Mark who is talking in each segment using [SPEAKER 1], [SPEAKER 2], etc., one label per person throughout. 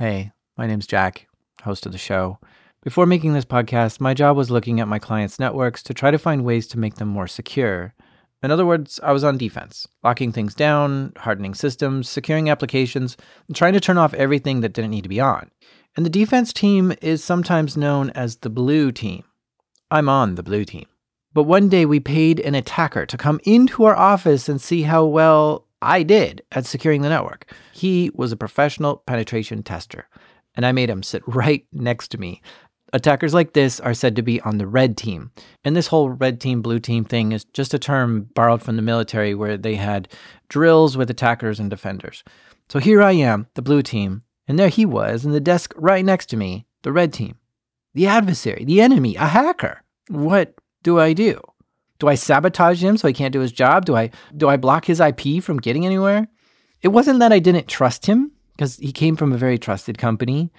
[SPEAKER 1] Hey, my name's Jack, host of the show. Before making this podcast, my job was looking at my clients' networks to try to find ways to make them more secure. In other words, I was on defense, locking things down, hardening systems, securing applications, and trying to turn off everything that didn't need to be on. And the defense team is sometimes known as the blue team. I'm on the blue team. But one day we paid an attacker to come into our office and see how well I did at securing the network. He was a professional penetration tester, and I made him sit right next to me. Attackers like this are said to be on the red team. And this whole red team, blue team thing is just a term borrowed from the military where they had drills with attackers and defenders. So here I am, the blue team, and there he was in the desk right next to me, the red team. The adversary, the enemy, a hacker. What do I do? Do I sabotage him so he can't do his job? Do I do I block his IP from getting anywhere? It wasn't that I didn't trust him because he came from a very trusted company,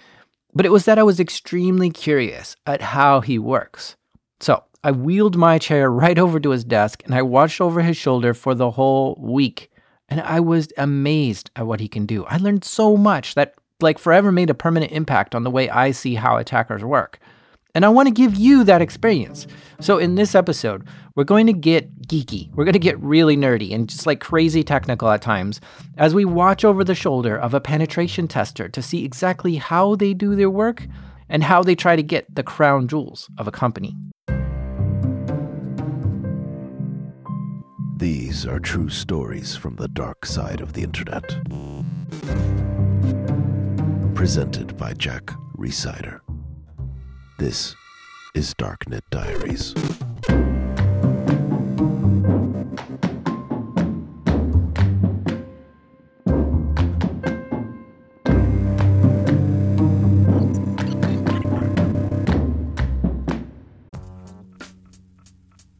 [SPEAKER 1] but it was that I was extremely curious at how he works. So, I wheeled my chair right over to his desk and I watched over his shoulder for the whole week. And I was amazed at what he can do. I learned so much that like forever made a permanent impact on the way I see how attackers work. And I want to give you that experience. So, in this episode, we're going to get geeky. We're going to get really nerdy and just like crazy technical at times as we watch over the shoulder of a penetration tester to see exactly how they do their work and how they try to get the crown jewels of a company.
[SPEAKER 2] These are true stories from the dark side of the internet. Presented by Jack Rhysider. This is Darknet Diaries.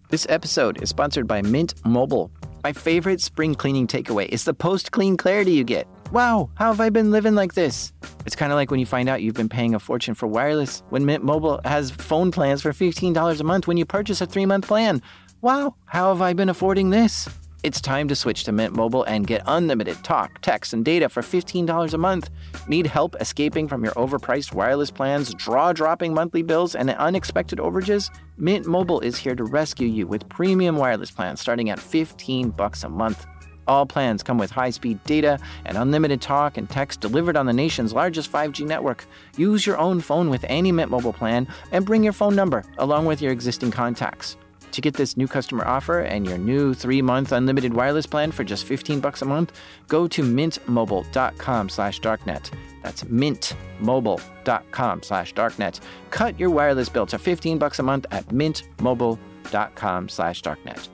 [SPEAKER 1] This episode is sponsored by Mint Mobile. My favorite spring cleaning takeaway is the post clean clarity you get. Wow, how have I been living like this? It's kind of like when you find out you've been paying a fortune for wireless when Mint Mobile has phone plans for $15 a month when you purchase a three month plan. Wow, how have I been affording this? It's time to switch to Mint Mobile and get unlimited talk, text, and data for $15 a month. Need help escaping from your overpriced wireless plans, draw dropping monthly bills, and unexpected overages? Mint Mobile is here to rescue you with premium wireless plans starting at 15 bucks a month. All plans come with high-speed data and unlimited talk and text delivered on the nation's largest 5G network. Use your own phone with any Mint Mobile plan and bring your phone number along with your existing contacts. To get this new customer offer and your new three-month unlimited wireless plan for just 15 bucks a month, go to mintmobile.com slash darknet. That's mintmobile.com slash darknet. Cut your wireless bill to 15 bucks a month at mintmobile.com slash darknet.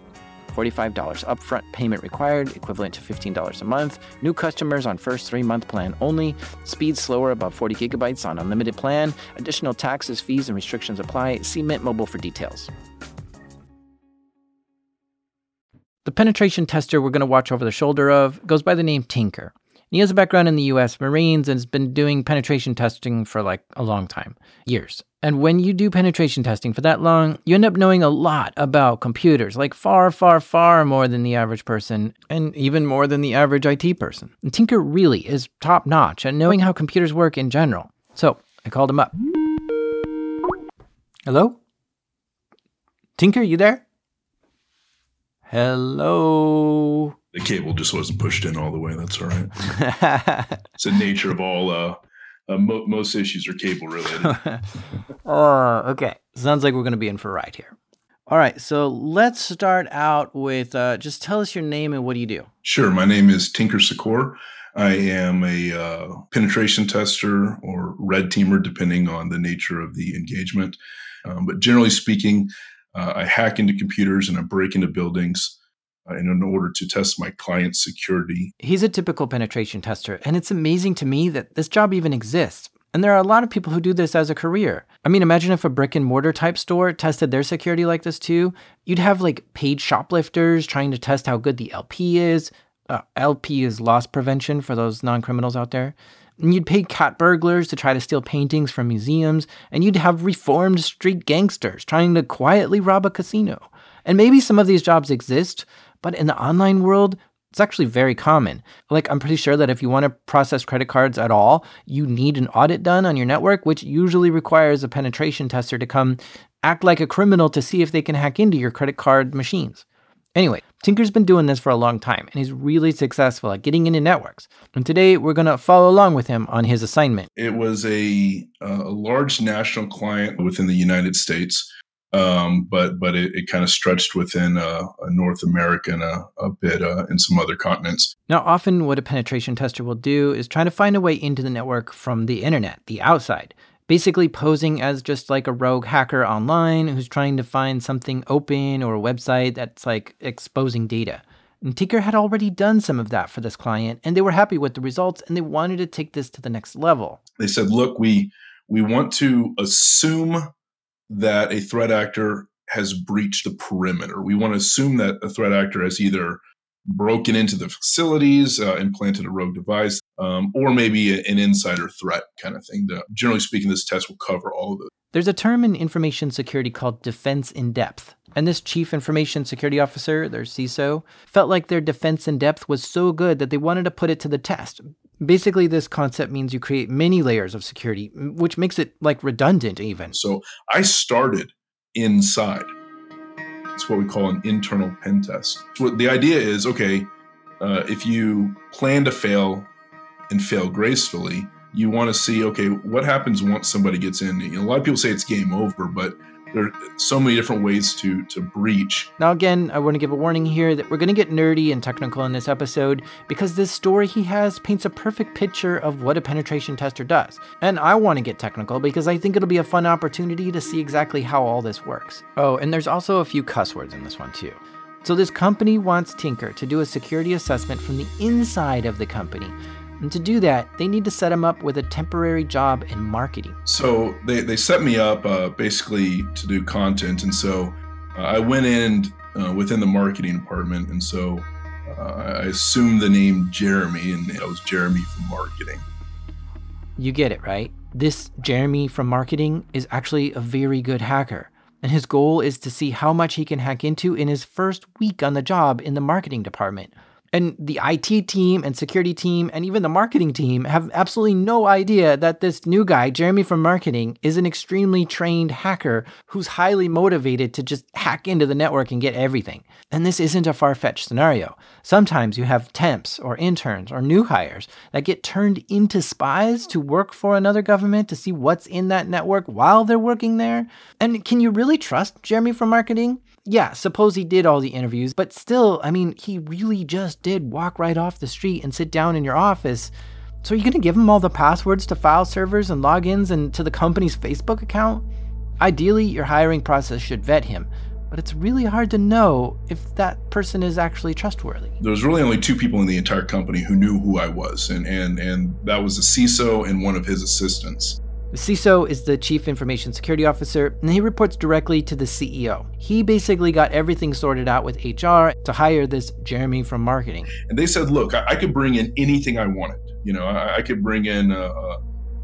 [SPEAKER 1] $45 upfront payment required, equivalent to $15 a month. New customers on first three month plan only. Speed slower above 40 gigabytes on unlimited plan. Additional taxes, fees, and restrictions apply. See Mint Mobile for details. The penetration tester we're going to watch over the shoulder of goes by the name Tinker. He has a background in the US Marines and has been doing penetration testing for like a long time, years. And when you do penetration testing for that long, you end up knowing a lot about computers, like far, far, far more than the average person, and even more than the average IT person. And Tinker really is top notch at knowing how computers work in general. So I called him up. Hello? Tinker, you there? Hello.
[SPEAKER 3] The cable just wasn't pushed in all the way. That's all right. it's the nature of all. Uh, uh, mo- most issues are cable related.
[SPEAKER 1] oh, okay. Sounds like we're going to be in for a ride here. All right. So let's start out with uh, just tell us your name and what do you do?
[SPEAKER 3] Sure. My name is Tinker Secor. I am a uh, penetration tester or red teamer, depending on the nature of the engagement. Um, but generally speaking, uh, I hack into computers and I break into buildings uh, in order to test my client's security.
[SPEAKER 1] He's a typical penetration tester, and it's amazing to me that this job even exists. And there are a lot of people who do this as a career. I mean, imagine if a brick and mortar type store tested their security like this too. You'd have like paid shoplifters trying to test how good the LP is. Uh, LP is loss prevention for those non criminals out there. And you'd pay cat burglars to try to steal paintings from museums, and you'd have reformed street gangsters trying to quietly rob a casino. And maybe some of these jobs exist, but in the online world, It's actually very common. Like, I'm pretty sure that if you want to process credit cards at all, you need an audit done on your network, which usually requires a penetration tester to come act like a criminal to see if they can hack into your credit card machines. Anyway, Tinker's been doing this for a long time and he's really successful at getting into networks. And today we're going to follow along with him on his assignment.
[SPEAKER 3] It was a, a large national client within the United States, um, but but it, it kind of stretched within uh, North America and a, a bit uh, in some other continents.
[SPEAKER 1] Now, often what a penetration tester will do is try to find a way into the network from the internet, the outside basically posing as just like a rogue hacker online who's trying to find something open or a website that's like exposing data. And Tinker had already done some of that for this client, and they were happy with the results, and they wanted to take this to the next level.
[SPEAKER 3] They said, "Look, we we want to assume that a threat actor has breached the perimeter. We want to assume that a threat actor has either broken into the facilities, uh, implanted a rogue device, um, or maybe a, an insider threat kind of thing. The, generally speaking, this test will cover all of those.
[SPEAKER 1] There's a term in information security called defense in depth. And this chief information security officer, their CISO, felt like their defense in depth was so good that they wanted to put it to the test. Basically, this concept means you create many layers of security, which makes it like redundant even.
[SPEAKER 3] So I started inside. It's what we call an internal pen test. So the idea is okay, uh, if you plan to fail and fail gracefully, you want to see okay, what happens once somebody gets in? You know, a lot of people say it's game over, but there are so many different ways to to breach.
[SPEAKER 1] Now, again, I want to give a warning here that we're going to get nerdy and technical in this episode because this story he has paints a perfect picture of what a penetration tester does. And I want to get technical because I think it'll be a fun opportunity to see exactly how all this works. Oh, and there's also a few cuss words in this one too. So, this company wants Tinker to do a security assessment from the inside of the company and to do that, they need to set him up with a temporary job in marketing.
[SPEAKER 3] So they, they set me up uh, basically to do content. And so uh, I went in uh, within the marketing department. And so uh, I assumed the name Jeremy, and it was Jeremy from marketing.
[SPEAKER 1] You get it, right? This Jeremy from marketing is actually a very good hacker. And his goal is to see how much he can hack into in his first week on the job in the marketing department. And the IT team and security team and even the marketing team have absolutely no idea that this new guy, Jeremy from marketing, is an extremely trained hacker who's highly motivated to just hack into the network and get everything. And this isn't a far fetched scenario. Sometimes you have temps or interns or new hires that get turned into spies to work for another government to see what's in that network while they're working there. And can you really trust Jeremy from marketing? Yeah, suppose he did all the interviews, but still, I mean, he really just did walk right off the street and sit down in your office. So are you going to give him all the passwords to file servers and logins and to the company's Facebook account? Ideally, your hiring process should vet him, but it's really hard to know if that person is actually trustworthy.
[SPEAKER 3] There was really only two people in the entire company who knew who I was, and and and that was a CISO and one of his assistants.
[SPEAKER 1] The CISO is the Chief Information Security Officer, and he reports directly to the CEO. He basically got everything sorted out with HR to hire this Jeremy from marketing.
[SPEAKER 3] And they said, look, I, I could bring in anything I wanted. You know, I, I could bring in uh, uh,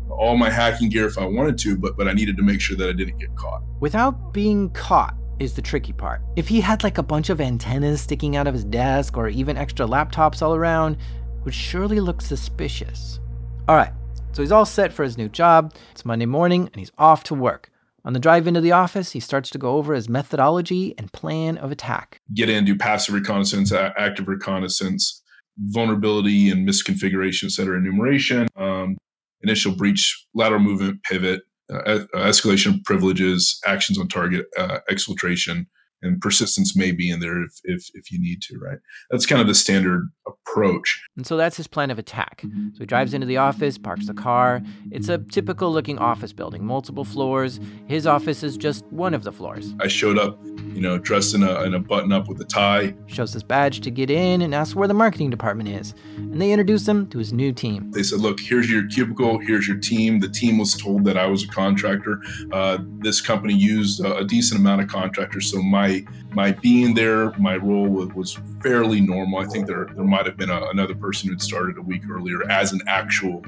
[SPEAKER 3] all my hacking gear if I wanted to, but but I needed to make sure that I didn't get caught.
[SPEAKER 1] Without being caught is the tricky part. If he had like a bunch of antennas sticking out of his desk or even extra laptops all around, would surely look suspicious. All right, so he's all set for his new job. It's Monday morning and he's off to work. On the drive into the office, he starts to go over his methodology and plan of attack.
[SPEAKER 3] Get in, do passive reconnaissance, active reconnaissance, vulnerability and misconfiguration, center enumeration, um, initial breach, lateral movement, pivot, uh, escalation of privileges, actions on target, uh, exfiltration, and persistence may be in there if, if, if you need to, right? That's kind of the standard approach.
[SPEAKER 1] And so that's his plan of attack. So he drives into the office, parks the car. It's a typical looking office building, multiple floors. His office is just one of the floors.
[SPEAKER 3] I showed up, you know, dressed in a, in a button up with a tie.
[SPEAKER 1] Shows his badge to get in and asks where the marketing department is. And they introduce him to his new team.
[SPEAKER 3] They said, look, here's your cubicle, here's your team. The team was told that I was a contractor. Uh, this company used a, a decent amount of contractors, so my my being there, my role was, was fairly normal. I think there there might have been a, another person who'd started a week earlier as an actual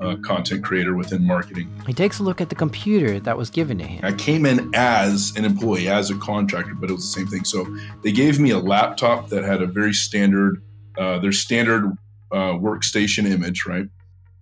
[SPEAKER 3] uh, content creator within marketing.
[SPEAKER 1] He takes a look at the computer that was given to him.
[SPEAKER 3] I came in as an employee, as a contractor, but it was the same thing. So they gave me a laptop that had a very standard uh, their standard uh, workstation image, right?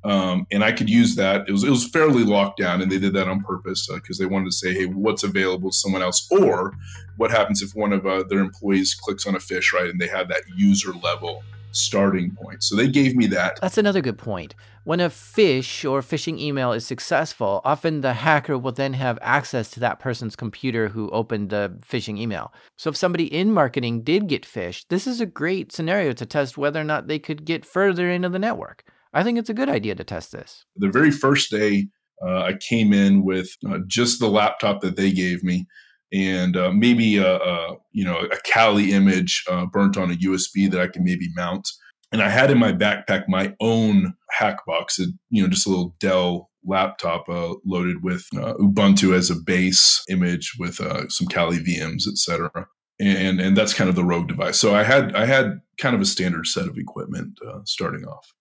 [SPEAKER 3] Um, and I could use that. It was it was fairly locked down, and they did that on purpose because uh, they wanted to say, "Hey, what's available to someone else?" Or what happens if one of uh, their employees clicks on a phish, right, and they have that user level starting point. So they gave me that.
[SPEAKER 1] That's another good point. When a phish or phishing email is successful, often the hacker will then have access to that person's computer who opened the phishing email. So if somebody in marketing did get phished, this is a great scenario to test whether or not they could get further into the network. I think it's a good idea to test this.
[SPEAKER 3] The very first day, uh, I came in with uh, just the laptop that they gave me and uh, maybe a, a, you know a Kali image uh, burnt on a USB that I can maybe mount. And I had in my backpack my own hack box, you know, just a little Dell laptop uh, loaded with uh, Ubuntu as a base image with some Kali VMs, etc. And and that's kind of the rogue device. So I had I had kind of a standard set of equipment starting off.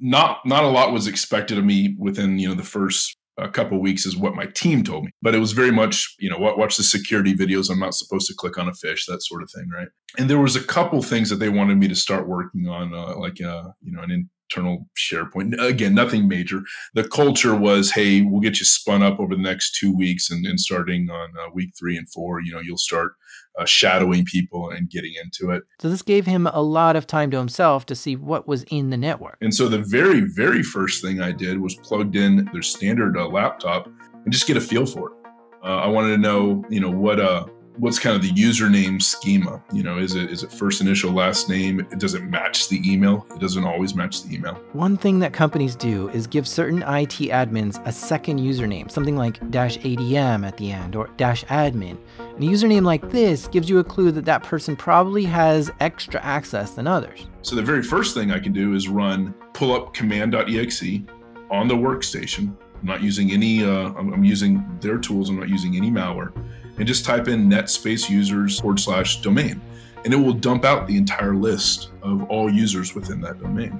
[SPEAKER 3] Not not a lot was expected of me within you know the first a couple weeks is what my team told me. But it was very much you know watch the security videos. I'm not supposed to click on a phish that sort of thing right? And there was a couple things that they wanted me to start working on uh, like uh, you know an internal sharepoint. Again nothing major. The culture was hey we'll get you spun up over the next two weeks and, and starting on uh, week three and four you know you'll start uh, shadowing people and getting into it.
[SPEAKER 1] So this gave him a lot of time to himself to see what was in the network.
[SPEAKER 3] And so the very, very first thing I did was plugged in their standard uh, laptop and just get a feel for it. Uh, I wanted to know, you know, what uh, what's kind of the username schema? You know is it is it first initial last name? It doesn't match the email. It doesn't always match the email.
[SPEAKER 1] One thing that companies do is give certain it admins a second username something like dash adm at the end or dash admin. And a username like this gives you a clue that that person probably has extra access than others.
[SPEAKER 3] So the very first thing i can do is run pull up command.exe on the workstation. I'm not using any uh, I'm, I'm using their tools. I'm not using any malware and just type in netspace users forward slash domain. And it will dump out the entire list of all users within that domain.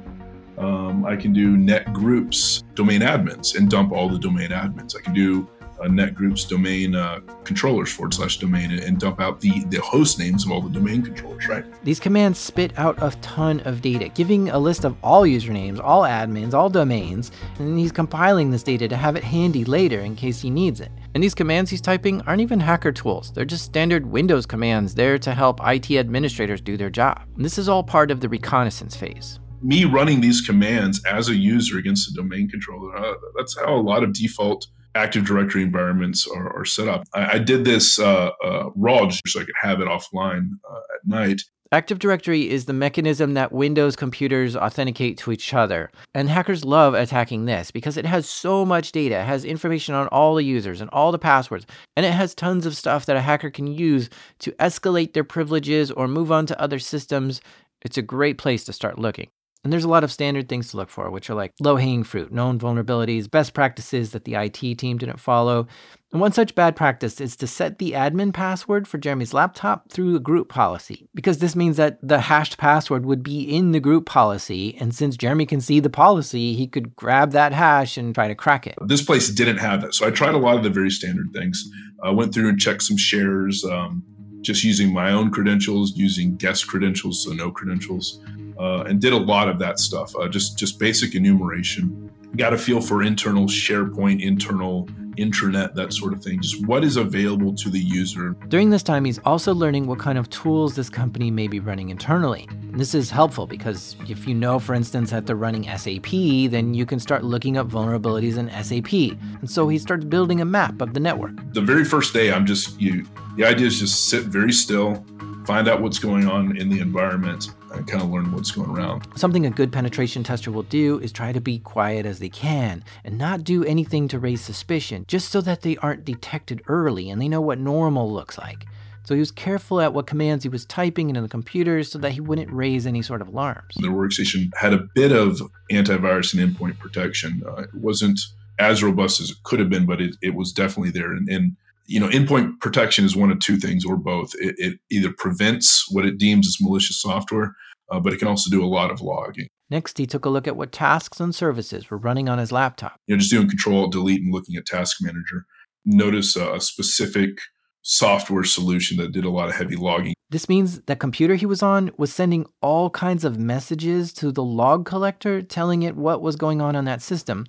[SPEAKER 3] Um, I can do net groups domain admins and dump all the domain admins. I can do uh, net groups domain uh, controllers forward slash domain and dump out the, the host names of all the domain controllers, right?
[SPEAKER 1] These commands spit out a ton of data, giving a list of all usernames, all admins, all domains, and he's compiling this data to have it handy later in case he needs it. And these commands he's typing aren't even hacker tools, they're just standard Windows commands there to help IT administrators do their job. And this is all part of the reconnaissance phase
[SPEAKER 3] me running these commands as a user against a domain controller. Uh, that's how a lot of default Active Directory environments are, are set up. I, I did this uh, uh, raw just so I could have it offline uh, at night.
[SPEAKER 1] Active Directory is the mechanism that Windows computers authenticate to each other. And hackers love attacking this because it has so much data, it has information on all the users and all the passwords, and it has tons of stuff that a hacker can use to escalate their privileges or move on to other systems. It's a great place to start looking. And there's a lot of standard things to look for, which are like low hanging fruit, known vulnerabilities, best practices that the IT team didn't follow. And one such bad practice is to set the admin password for Jeremy's laptop through a group policy, because this means that the hashed password would be in the group policy. And since Jeremy can see the policy, he could grab that hash and try to crack it.
[SPEAKER 3] This place didn't have it. So I tried a lot of the very standard things. I went through and checked some shares, um, just using my own credentials, using guest credentials, so no credentials uh, and did a lot of that stuff. Uh, just just basic enumeration. Got a feel for internal SharePoint, internal intranet, that sort of thing. Just what is available to the user.
[SPEAKER 1] During this time, he's also learning what kind of tools this company may be running internally. This is helpful because if you know, for instance, that they're running SAP, then you can start looking up vulnerabilities in SAP. And so he starts building a map of the network.
[SPEAKER 3] The very first day, I'm just you. The idea is just sit very still, find out what's going on in the environment and kind of learn what's going around.
[SPEAKER 1] Something a good penetration tester will do is try to be quiet as they can and not do anything to raise suspicion, just so that they aren't detected early and they know what normal looks like. So he was careful at what commands he was typing into the computer so that he wouldn't raise any sort of alarms.
[SPEAKER 3] The workstation had a bit of antivirus and endpoint protection. Uh, it wasn't as robust as it could have been, but it, it was definitely there. And, and you know, endpoint protection is one of two things or both. It, it either prevents what it deems as malicious software, uh, but it can also do a lot of logging.
[SPEAKER 1] Next, he took a look at what tasks and services were running on his laptop.
[SPEAKER 3] You know, just doing Control Delete and looking at Task Manager. Notice a specific software solution that did a lot of heavy logging.
[SPEAKER 1] This means that computer he was on was sending all kinds of messages to the log collector telling it what was going on on that system.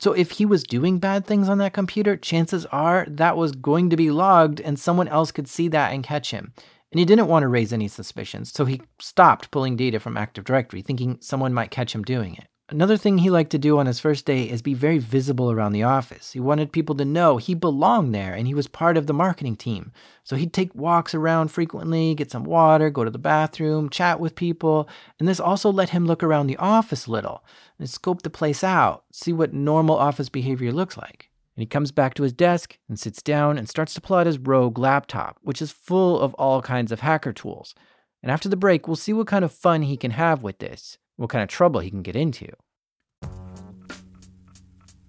[SPEAKER 1] So if he was doing bad things on that computer, chances are that was going to be logged and someone else could see that and catch him. And he didn't want to raise any suspicions, so he stopped pulling data from Active Directory, thinking someone might catch him doing it. Another thing he liked to do on his first day is be very visible around the office. He wanted people to know he belonged there and he was part of the marketing team. So he'd take walks around frequently, get some water, go to the bathroom, chat with people, and this also let him look around the office a little and scope the place out, see what normal office behavior looks like. And he comes back to his desk and sits down and starts to pull out his Rogue laptop, which is full of all kinds of hacker tools. And after the break, we'll see what kind of fun he can have with this what kind of trouble he can get into.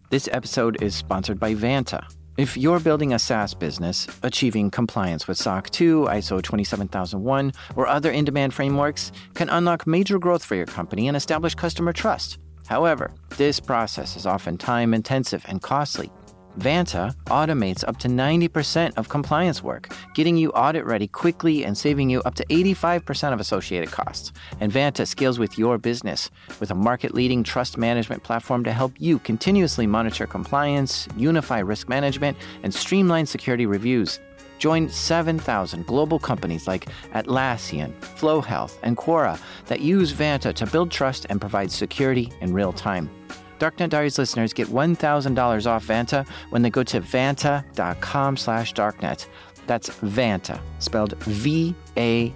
[SPEAKER 1] This episode is sponsored by Vanta. If you're building a SaaS business, achieving compliance with SOC 2, ISO 27001, or other in demand frameworks can unlock major growth for your company and establish customer trust. However, this process is often time intensive and costly. Vanta automates up to 90% of compliance work, getting you audit ready quickly and saving you up to 85% of associated costs. And Vanta scales with your business with a market leading trust management platform to help you continuously monitor compliance, unify risk management, and streamline security reviews. Join 7,000 global companies like Atlassian, Flo Health, and Quora that use Vanta to build trust and provide security in real time. Darknet Diaries listeners get $1,000 off Vanta when they go to vanta.com slash darknet. That's Vanta, spelled V-A-N-T-A.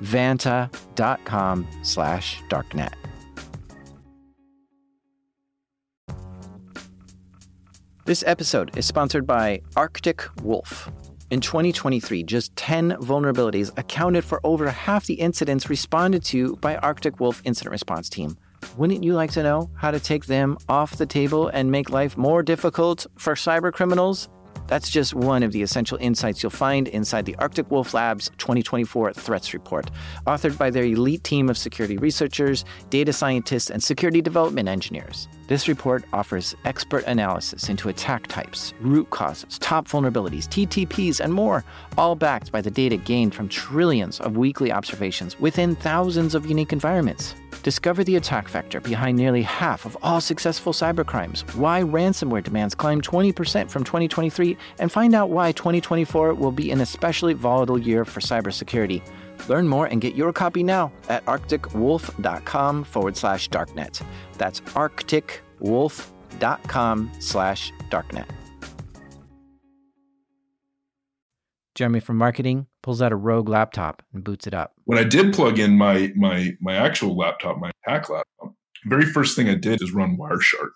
[SPEAKER 1] Vanta.com slash darknet. This episode is sponsored by Arctic Wolf. In 2023, just 10 vulnerabilities accounted for over half the incidents responded to by Arctic Wolf Incident Response Team. Wouldn't you like to know how to take them off the table and make life more difficult for cyber criminals? That's just one of the essential insights you'll find inside the Arctic Wolf Labs 2024 Threats Report, authored by their elite team of security researchers, data scientists, and security development engineers. This report offers expert analysis into attack types, root causes, top vulnerabilities, TTPs, and more, all backed by the data gained from trillions of weekly observations within thousands of unique environments. Discover the attack vector behind nearly half of all successful cybercrimes, why ransomware demands climbed 20% from 2023, and find out why 2024 will be an especially volatile year for cybersecurity. Learn more and get your copy now at arcticwolf.com forward slash darknet. That's arcticwolf.com slash darknet. Jeremy from marketing pulls out a Rogue laptop and boots it up.
[SPEAKER 3] When I did plug in my my my actual laptop, my hack laptop, very first thing I did is run Wireshark.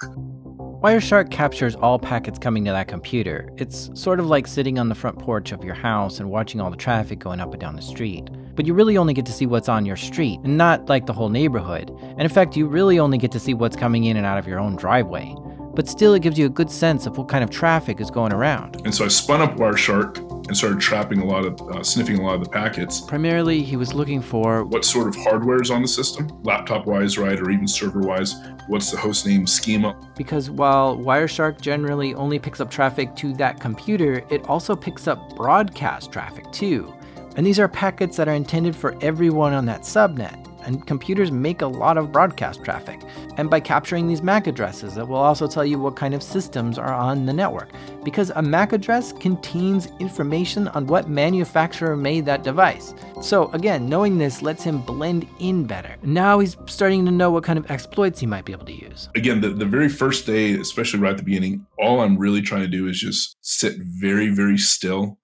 [SPEAKER 1] Wireshark captures all packets coming to that computer. It's sort of like sitting on the front porch of your house and watching all the traffic going up and down the street. But you really only get to see what's on your street, and not like the whole neighborhood. And in fact, you really only get to see what's coming in and out of your own driveway but still it gives you a good sense of what kind of traffic is going around.
[SPEAKER 3] And so I spun up Wireshark and started trapping a lot of, uh, sniffing a lot of the packets.
[SPEAKER 1] Primarily, he was looking for
[SPEAKER 3] what sort of hardware is on the system, laptop wise, right, or even server wise. What's the host name schema?
[SPEAKER 1] Because while Wireshark generally only picks up traffic to that computer, it also picks up broadcast traffic too. And these are packets that are intended for everyone on that subnet and computers make a lot of broadcast traffic. And by capturing these MAC addresses, it will also tell you what kind of systems are on the network. Because a MAC address contains information on what manufacturer made that device. So, again, knowing this lets him blend in better. Now he's starting to know what kind of exploits he might be able to use.
[SPEAKER 3] Again, the, the very first day, especially right at the beginning, all I'm really trying to do is just sit very, very still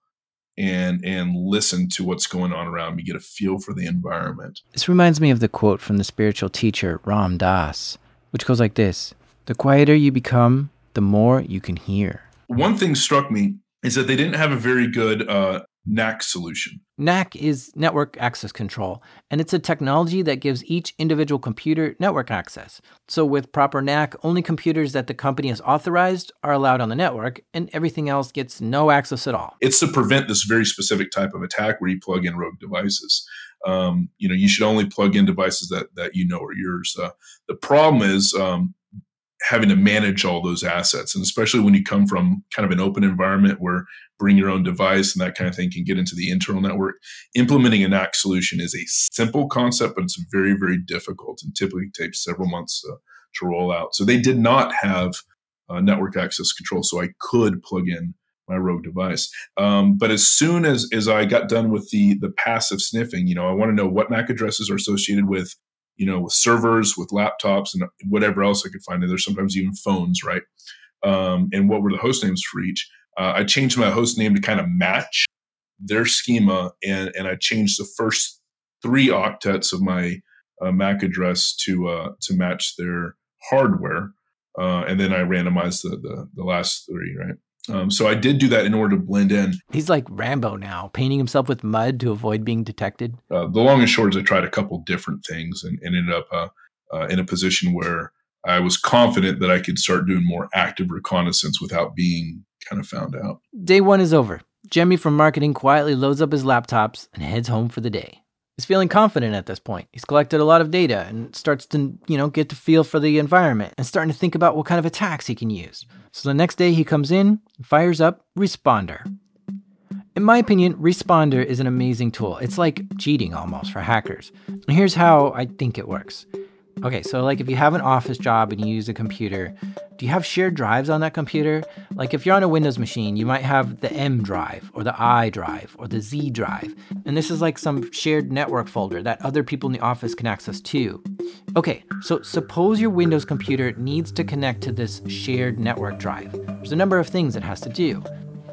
[SPEAKER 3] and and listen to what's going on around me, get a feel for the environment.
[SPEAKER 1] This reminds me of the quote from the spiritual teacher Ram Dass, which goes like this: "The quieter you become, the more you can hear."
[SPEAKER 3] One thing struck me is that they didn't have a very good uh, NAC solution.
[SPEAKER 1] NAC is network access control, and it's a technology that gives each individual computer network access. So, with proper NAC, only computers that the company has authorized are allowed on the network, and everything else gets no access at all.
[SPEAKER 3] It's to prevent this very specific type of attack where you plug in rogue devices. Um, you know, you should only plug in devices that that you know are yours. Uh, the problem is um, having to manage all those assets. And especially when you come from kind of an open environment where bring your own device and that kind of thing can get into the internal network, implementing a NAC solution is a simple concept, but it's very, very difficult and typically takes several months uh, to roll out. So they did not have uh, network access control, so I could plug in my rogue device. Um, but as soon as as I got done with the the passive sniffing, you know, I want to know what MAC addresses are associated with you know, with servers, with laptops, and whatever else I could find. And there's sometimes even phones, right? Um, and what were the host names for each? Uh, I changed my host name to kind of match their schema, and and I changed the first three octets of my uh, MAC address to uh, to match their hardware, uh, and then I randomized the, the the last three, right? Um, so I did do that in order to blend in.
[SPEAKER 1] He's like Rambo now, painting himself with mud to avoid being detected.
[SPEAKER 3] Uh, the long and short is I tried a couple different things and, and ended up uh, uh, in a position where I was confident that I could start doing more active reconnaissance without being kind of found out.
[SPEAKER 1] Day one is over. Jeremy from marketing quietly loads up his laptops and heads home for the day. He's feeling confident at this point. He's collected a lot of data and starts to, you know, get to feel for the environment and starting to think about what kind of attacks he can use. So the next day he comes in, fires up Responder. In my opinion, Responder is an amazing tool. It's like cheating almost for hackers. And here's how I think it works. Okay, so like if you have an office job and you use a computer, do you have shared drives on that computer? Like if you're on a Windows machine, you might have the M drive or the I drive or the Z drive. And this is like some shared network folder that other people in the office can access too. Okay, so suppose your Windows computer needs to connect to this shared network drive. There's a number of things it has to do.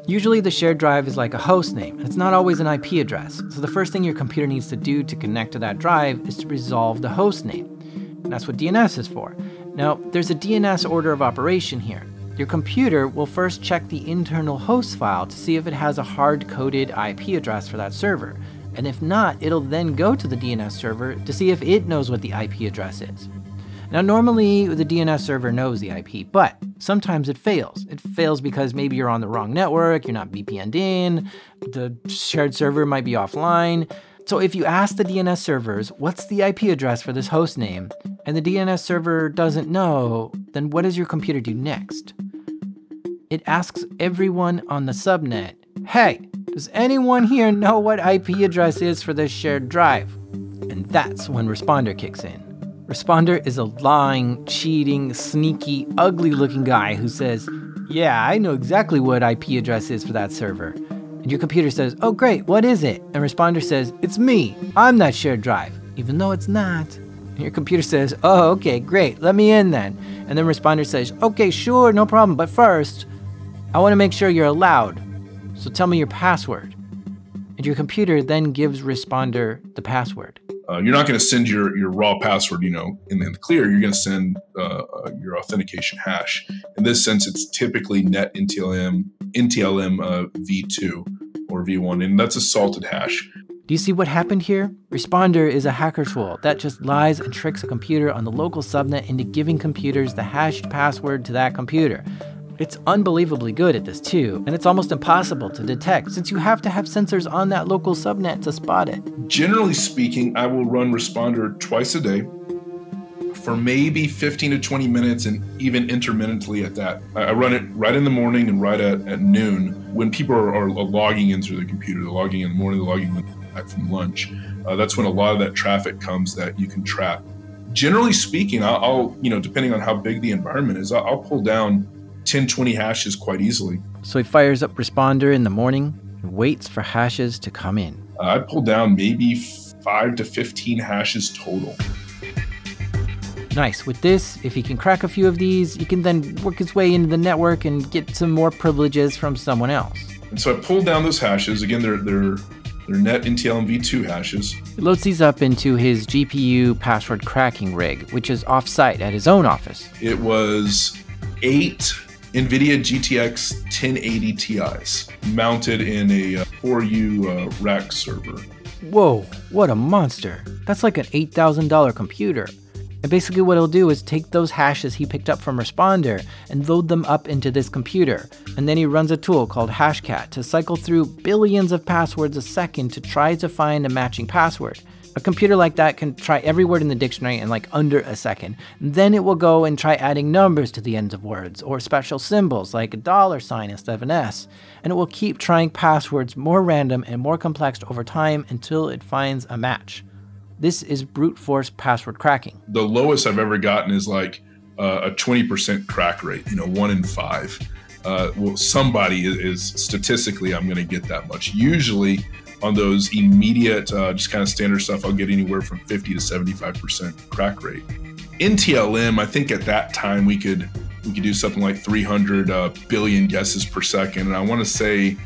[SPEAKER 1] Usually, the shared drive is like a host name, and it's not always an IP address. So, the first thing your computer needs to do to connect to that drive is to resolve the host name. And that's what DNS is for. Now, there's a DNS order of operation here. Your computer will first check the internal host file to see if it has a hard coded IP address for that server. And if not, it'll then go to the DNS server to see if it knows what the IP address is. Now, normally the DNS server knows the IP, but sometimes it fails. It fails because maybe you're on the wrong network, you're not VPN'd in, the shared server might be offline. So if you ask the DNS servers, what's the IP address for this host name, and the DNS server doesn't know, then what does your computer do next? It asks everyone on the subnet, hey, does anyone here know what IP address is for this shared drive? And that's when Responder kicks in. Responder is a lying, cheating, sneaky, ugly looking guy who says, Yeah, I know exactly what IP address is for that server. And your computer says, Oh, great, what is it? And responder says, It's me. I'm that shared drive, even though it's not. And your computer says, Oh, okay, great, let me in then. And then responder says, Okay, sure, no problem, but first, I want to make sure you're allowed. So tell me your password. And your computer then gives responder the password.
[SPEAKER 3] Uh, you're not going to send your, your raw password, you know, in the clear. You're going to send uh, uh, your authentication hash. In this sense, it's typically net NTLM NTLM uh, v2 or v1, and that's a salted hash.
[SPEAKER 1] Do you see what happened here? Responder is a hacker tool that just lies and tricks a computer on the local subnet into giving computers the hashed password to that computer. It's unbelievably good at this too, and it's almost impossible to detect since you have to have sensors on that local subnet to spot it.
[SPEAKER 3] Generally speaking, I will run Responder twice a day for maybe 15 to 20 minutes and even intermittently at that. I run it right in the morning and right at, at noon when people are, are logging in through the computer. They're logging in the morning, they're logging back from lunch. Uh, that's when a lot of that traffic comes that you can trap. Generally speaking, I'll, I'll you know, depending on how big the environment is, I'll, I'll pull down 10, 20 hashes quite easily.
[SPEAKER 1] So he fires up responder in the morning and waits for hashes to come in.
[SPEAKER 3] Uh, I pull down maybe five to 15 hashes total.
[SPEAKER 1] Nice. With this, if he can crack a few of these, he can then work his way into the network and get some more privileges from someone else.
[SPEAKER 3] And so I pulled down those hashes. Again, they're they're they're net NTLM v2 hashes.
[SPEAKER 1] He loads these up into his GPU password cracking rig, which is off-site at his own office.
[SPEAKER 3] It was eight NVIDIA GTX 1080 Ti's mounted in a 4U uh, rack server.
[SPEAKER 1] Whoa, what a monster. That's like an $8,000 computer. And basically, what he'll do is take those hashes he picked up from Responder and load them up into this computer. And then he runs a tool called Hashcat to cycle through billions of passwords a second to try to find a matching password. A computer like that can try every word in the dictionary in like under a second. Then it will go and try adding numbers to the ends of words or special symbols like a dollar sign instead of an S. And it will keep trying passwords more random and more complex over time until it finds a match. This is brute force password cracking.
[SPEAKER 3] The lowest I've ever gotten is like uh, a 20% crack rate, you know, one in five. Uh, well, somebody is, is statistically, I'm going to get that much. Usually, on those immediate, uh, just kind of standard stuff, I'll get anywhere from 50 to 75% crack rate. NTLM, I think at that time we could we could do something like 300 uh, billion guesses per second, and I want to say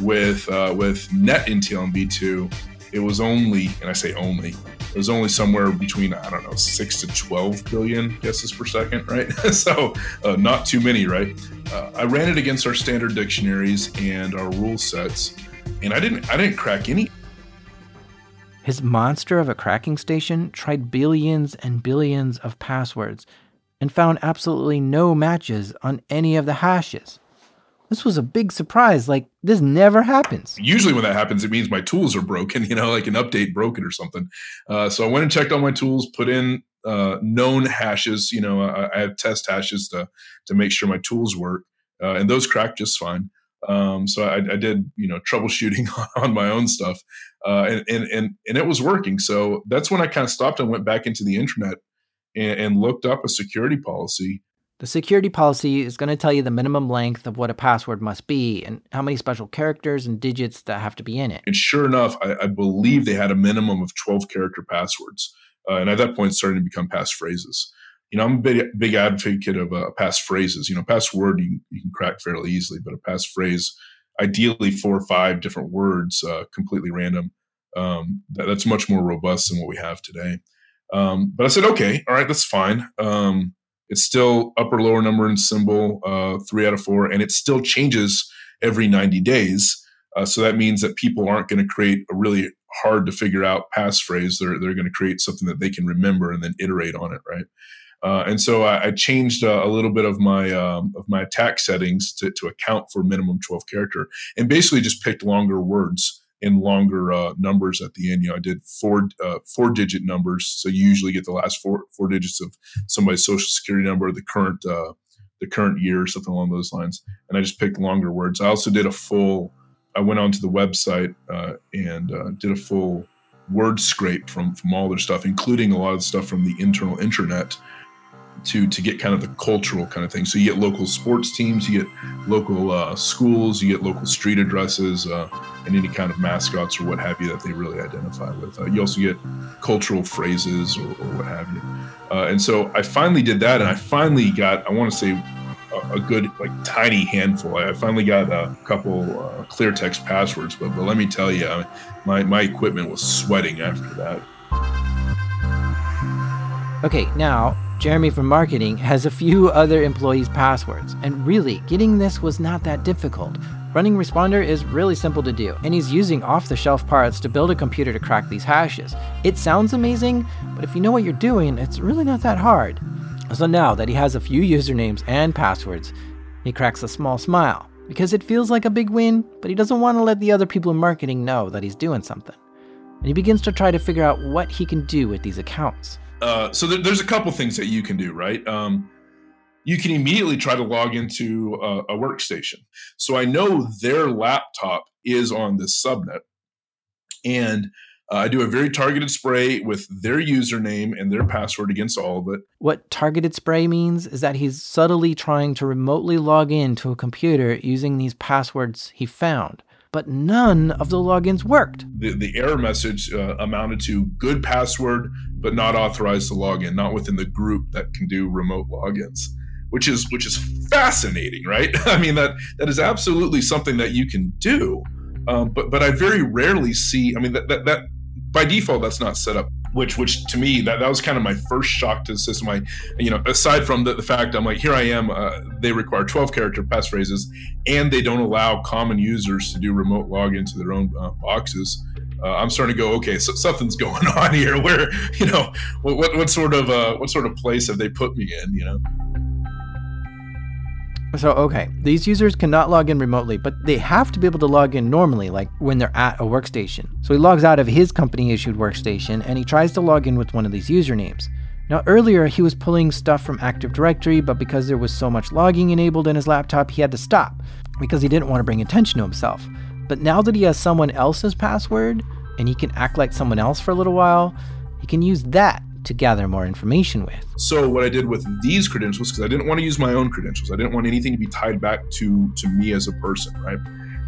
[SPEAKER 3] with uh, with net NTLM v2, it was only, and I say only, it was only somewhere between I don't know six to 12 billion guesses per second, right? so uh, not too many, right? Uh, I ran it against our standard dictionaries and our rule sets and I didn't I didn't crack any.
[SPEAKER 1] His monster of a cracking station tried billions and billions of passwords and found absolutely no matches on any of the hashes. This was a big surprise. Like, this never happens.
[SPEAKER 3] Usually, when that happens, it means my tools are broken, you know, like an update broken or something. Uh, so I went and checked all my tools, put in uh, known hashes. You know, I, I, have test hashes to, to make sure my tools work, uh, and those cracked just fine. Um, so I, I, did, you know, troubleshooting on my own stuff, uh, and, and and and it was working. So that's when I kind of stopped and went back into the internet and, and looked up a security policy.
[SPEAKER 1] The security policy is going to tell you the minimum length of what a password must be and how many special characters and digits that have to be in it.
[SPEAKER 3] And sure enough, I, I believe they had a minimum of 12 character passwords. Uh, and at that point, starting to become passphrases you know, I'm a big, big advocate of uh, phrases. You know, password you, you can crack fairly easily, but a passphrase, ideally four or five different words, uh, completely random. Um, that, that's much more robust than what we have today. Um, but I said, okay, all right, that's fine. Um, it's still upper lower number and symbol, uh, three out of four, and it still changes every 90 days. Uh, so that means that people aren't going to create a really hard to figure out passphrase. They're, they're going to create something that they can remember and then iterate on it, right? Uh, and so I, I changed uh, a little bit of my um, of my attack settings to, to account for minimum 12 character, and basically just picked longer words and longer uh, numbers at the end. You know, I did four uh, four digit numbers, so you usually get the last four four digits of somebody's social security number, the current uh, the current year, something along those lines. And I just picked longer words. I also did a full. I went onto the website uh, and did a full word scrape from from all their stuff, including a lot of stuff from the internal intranet to to get kind of the cultural kind of thing. So you get local sports teams, you get local uh, schools, you get local street addresses, uh, and any kind of mascots or what have you that they really identify with. Uh, you also get cultural phrases or, or what have you. Uh, and so I finally did that, and I finally got I want to say a, a, good like tiny handful. I finally got a couple uh, clear text passwords, but but let me tell you, my my equipment was sweating after that.
[SPEAKER 1] Okay, now Jeremy from marketing has a few other employees' passwords, and really, getting this was not that difficult. Running Responder is really simple to do, and he's using off the shelf parts to build a computer to crack these hashes. It sounds amazing, but if you know what you're doing, it's really not that hard. So now that he has a few usernames and passwords, he cracks a small smile because it feels like a big win, but he doesn't want to let the other people in marketing know that he's doing something. And he begins to try to figure out what he can do with these accounts.
[SPEAKER 3] Uh, so there, there's a couple things that you can do, right? Um, you can immediately try to log into a, a workstation. So I know their laptop is on this subnet, and uh, I do a very targeted spray with their username and their password against all of it.
[SPEAKER 1] What targeted spray means is that he's subtly trying to remotely log in to a computer using these passwords he found but none of the logins worked.
[SPEAKER 3] The, the error message uh, amounted to good password, but not authorized to log in, not within the group that can do remote logins. Which is which is fascinating, right? I mean that that is absolutely something that you can do, um, but but I very rarely see. I mean that, that that by default that's not set up which which to me that, that was kind of my first shock to the system. I you know aside from the, the fact i'm like here i am uh, they require 12 character passphrases and they don't allow common users to do remote login to their own uh, boxes uh, i'm starting to go okay so something's going on here. Where you know what, what, what sort of uh, what sort of place have they put me in you know
[SPEAKER 1] So, okay, these users cannot log in remotely, but they have to be able to log in normally, like when they're at a workstation. So he logs out of his company issued workstation and he tries to log in with one of these usernames. Now, earlier he was pulling stuff from Active Directory, but because there was so much logging enabled in his laptop, he had to stop because he didn't want to bring attention to himself. But now that he has someone else's password and he can act like someone else for a little while, he can use that to gather more information with.
[SPEAKER 3] So what I did with these credentials, because I didn't want to use my own credentials, I didn't want anything to be tied back to to me as a person, right?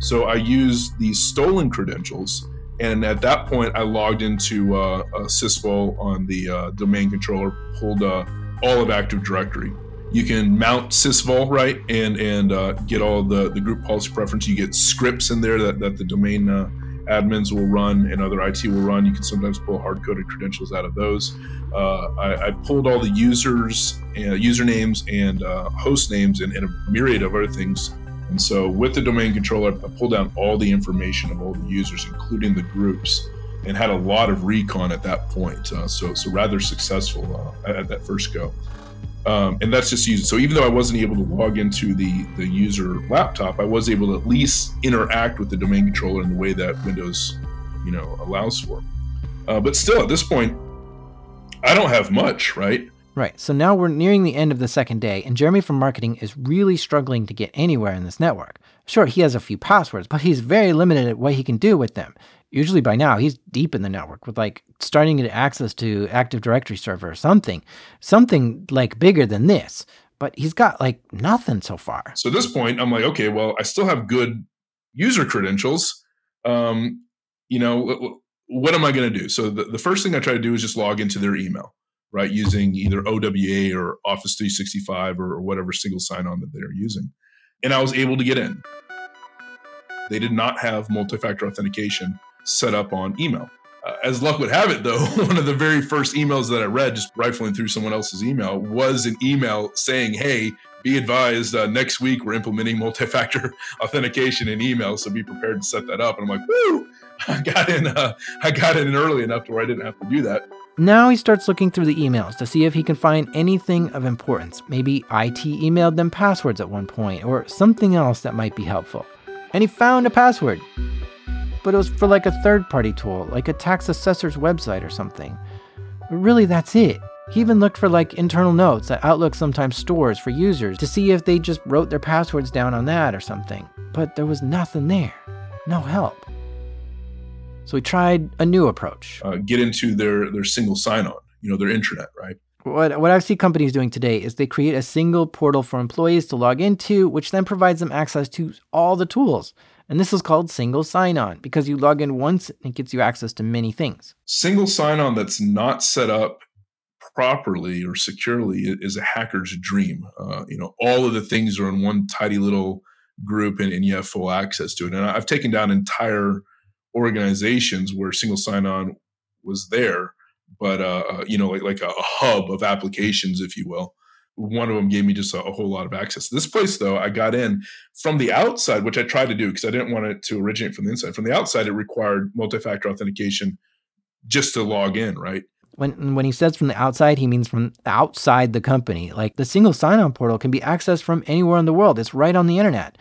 [SPEAKER 3] So I used these stolen credentials, and at that point, I logged into uh, a Sysvol on the uh, domain controller, pulled uh, all of Active Directory. You can mount Sysvol, right, and and uh, get all the the group policy preference. You get scripts in there that, that the domain uh, admins will run and other IT will run. You can sometimes pull hard coded credentials out of those. Uh, I, I, pulled all the users, uh, usernames, and uh, host names, and, and, a myriad of other things. And so, with the domain controller, I pulled down all the information of all the users, including the groups, and had a lot of recon at that point. Uh, so, so rather successful uh, at that first go. Um, and that's just using. So even though I wasn't able to log into the the user laptop, I was able to at least interact with the domain controller in the way that Windows, you know, allows for. Uh, but still, at this point, I don't have much, right?
[SPEAKER 1] Right. So now we're nearing the end of the second day, and Jeremy from marketing is really struggling to get anywhere in this network. Sure, he has a few passwords, but he's very limited at what he can do with them usually by now he's deep in the network with like starting to get access to Active Directory server or something, something like bigger than this. But he's got like nothing so far.
[SPEAKER 3] So at this point, I'm like, okay, well, I still have good user credentials. Um, you know, what am I going to do? So the, the first thing I try to do is just log into their email, right, using either OWA or Office 365 or, or whatever single sign-on that they're using, and I was able to get in. They did not have multi-factor authentication set up on email. Uh, as luck would have it, though, one of the very first emails that I read, just rifling through someone else's email, was an email saying, Hey, be advised, uh, next week we're implementing multi factor authentication in email. So be prepared to set that up. And I'm like, Woo! I got in, uh, I got in early enough to where I didn't have to do that.
[SPEAKER 1] Now he starts looking through the emails to see if he can find anything of importance. Maybe IT emailed them passwords at one point or something else that might be helpful. And he found a password but it was for like a third party tool, like a tax assessor's website or something. But Really, that's it. He even looked for like internal notes that Outlook sometimes stores for users to see if they just wrote their passwords down on that or something. But there was nothing there. No help. So we tried a new approach.
[SPEAKER 3] Uh, get into their, their single sign on, you know, their intranet, right?
[SPEAKER 1] What, what I see companies doing today is they create a single portal for employees to log into, which then provides them access to all the tools. And this is called single sign on because you log in once and it gets you access to many things.
[SPEAKER 3] Single sign on that's not set up properly or securely is a hacker's dream. Uh, you know, all of the things are in one tidy little group and, and you have full access to it. And I've taken down entire organizations where single sign on was there, but uh, uh you know, like like a, a hub of applications, if you will one of them gave me just a, a, whole lot of access. This place, though, I got in from the outside, which I tried to do because I didn't want it to originate from the inside. From the outside, it required multi-factor authentication just to log in, right?
[SPEAKER 1] When when he says from the outside, he means from outside the company. Like the single sign-on portal can be accessed from anywhere in the world. It's right on the internet.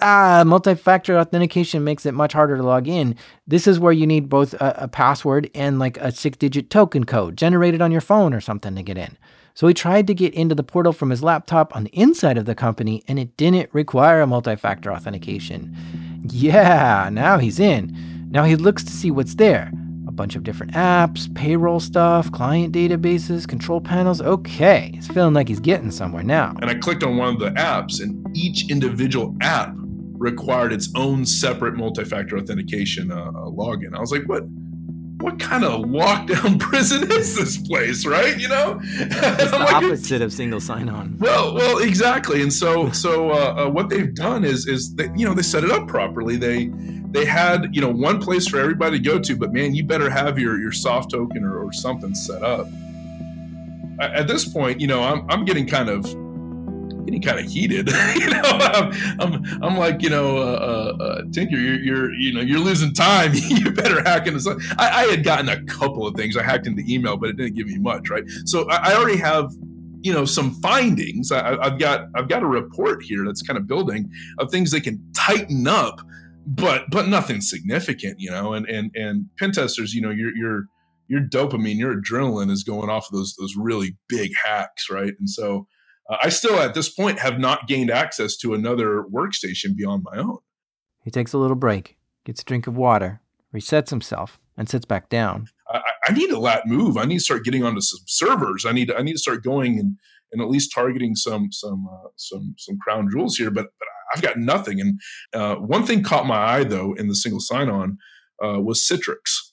[SPEAKER 1] Ah, multi-factor authentication makes it much harder to log in. This is where you need both a, a password and like a six-digit token code generated on your phone or something to get in. So he tried to get into the portal from his laptop on the inside of the company, and it didn't require a multi factor authentication. Yeah, now he's in. Now he looks to see what's there a bunch of different apps, payroll stuff, client databases, control panels. Okay, he's feeling like he's getting somewhere now.
[SPEAKER 3] And I clicked on one of the apps, and each individual app required its own separate multi factor authentication uh, uh, login. I was like, what? what kind of lockdown prison is this place, right? You know,
[SPEAKER 1] it's the like, opposite of single sign-on.
[SPEAKER 3] Well, well, exactly. And so, so uh, uh, what they've done is, is that you know they set it up properly. They they had you know one place for everybody to go to, but man, you better have your your soft token or, or something set up. At this point, you know, I'm I'm getting kind of getting kind of heated. you know, I'm, I'm, I'm, like, you know, uh, uh, uh, Tinker, you're, you're, you know, you're losing time. you better hack into. I, I had gotten a couple of things. I hacked into email, but it didn't give me much, right? So I, I already have you know some findings. I, have got I've got a report here that's kind of building of things they can tighten up, but but nothing significant, you know. And and and pen testers, you know, your your your dopamine, your adrenaline is going off of those those really big hacks, right? And so uh, I still at this point have not gained access to another workstation beyond my own.
[SPEAKER 1] He takes a little break, gets a drink of water, resets himself, and sits back down.
[SPEAKER 3] I, I need to let move. I need to start getting onto some servers. I need I need to start going and and at least targeting some some uh, some some crown jewels here. But but I've got nothing. And uh, one thing caught my eye though in the single sign on uh, was Citrix.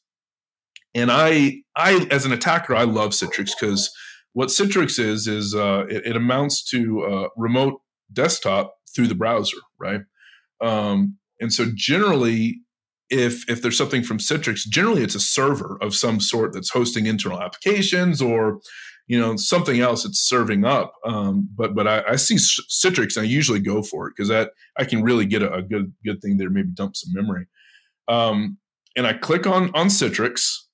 [SPEAKER 3] And I I as an attacker I love Citrix because what Citrix is is uh, it, it, amounts to uh, remote desktop through the browser, right? Um, and so generally if if there's something from Citrix, generally it's a server of some sort that's hosting internal applications or you know something else it's serving up. Um, but but I, I, see Citrix and I usually go for it because that I can really get a, a, good good thing there. Maybe dump some memory. Um, and I click on on Citrix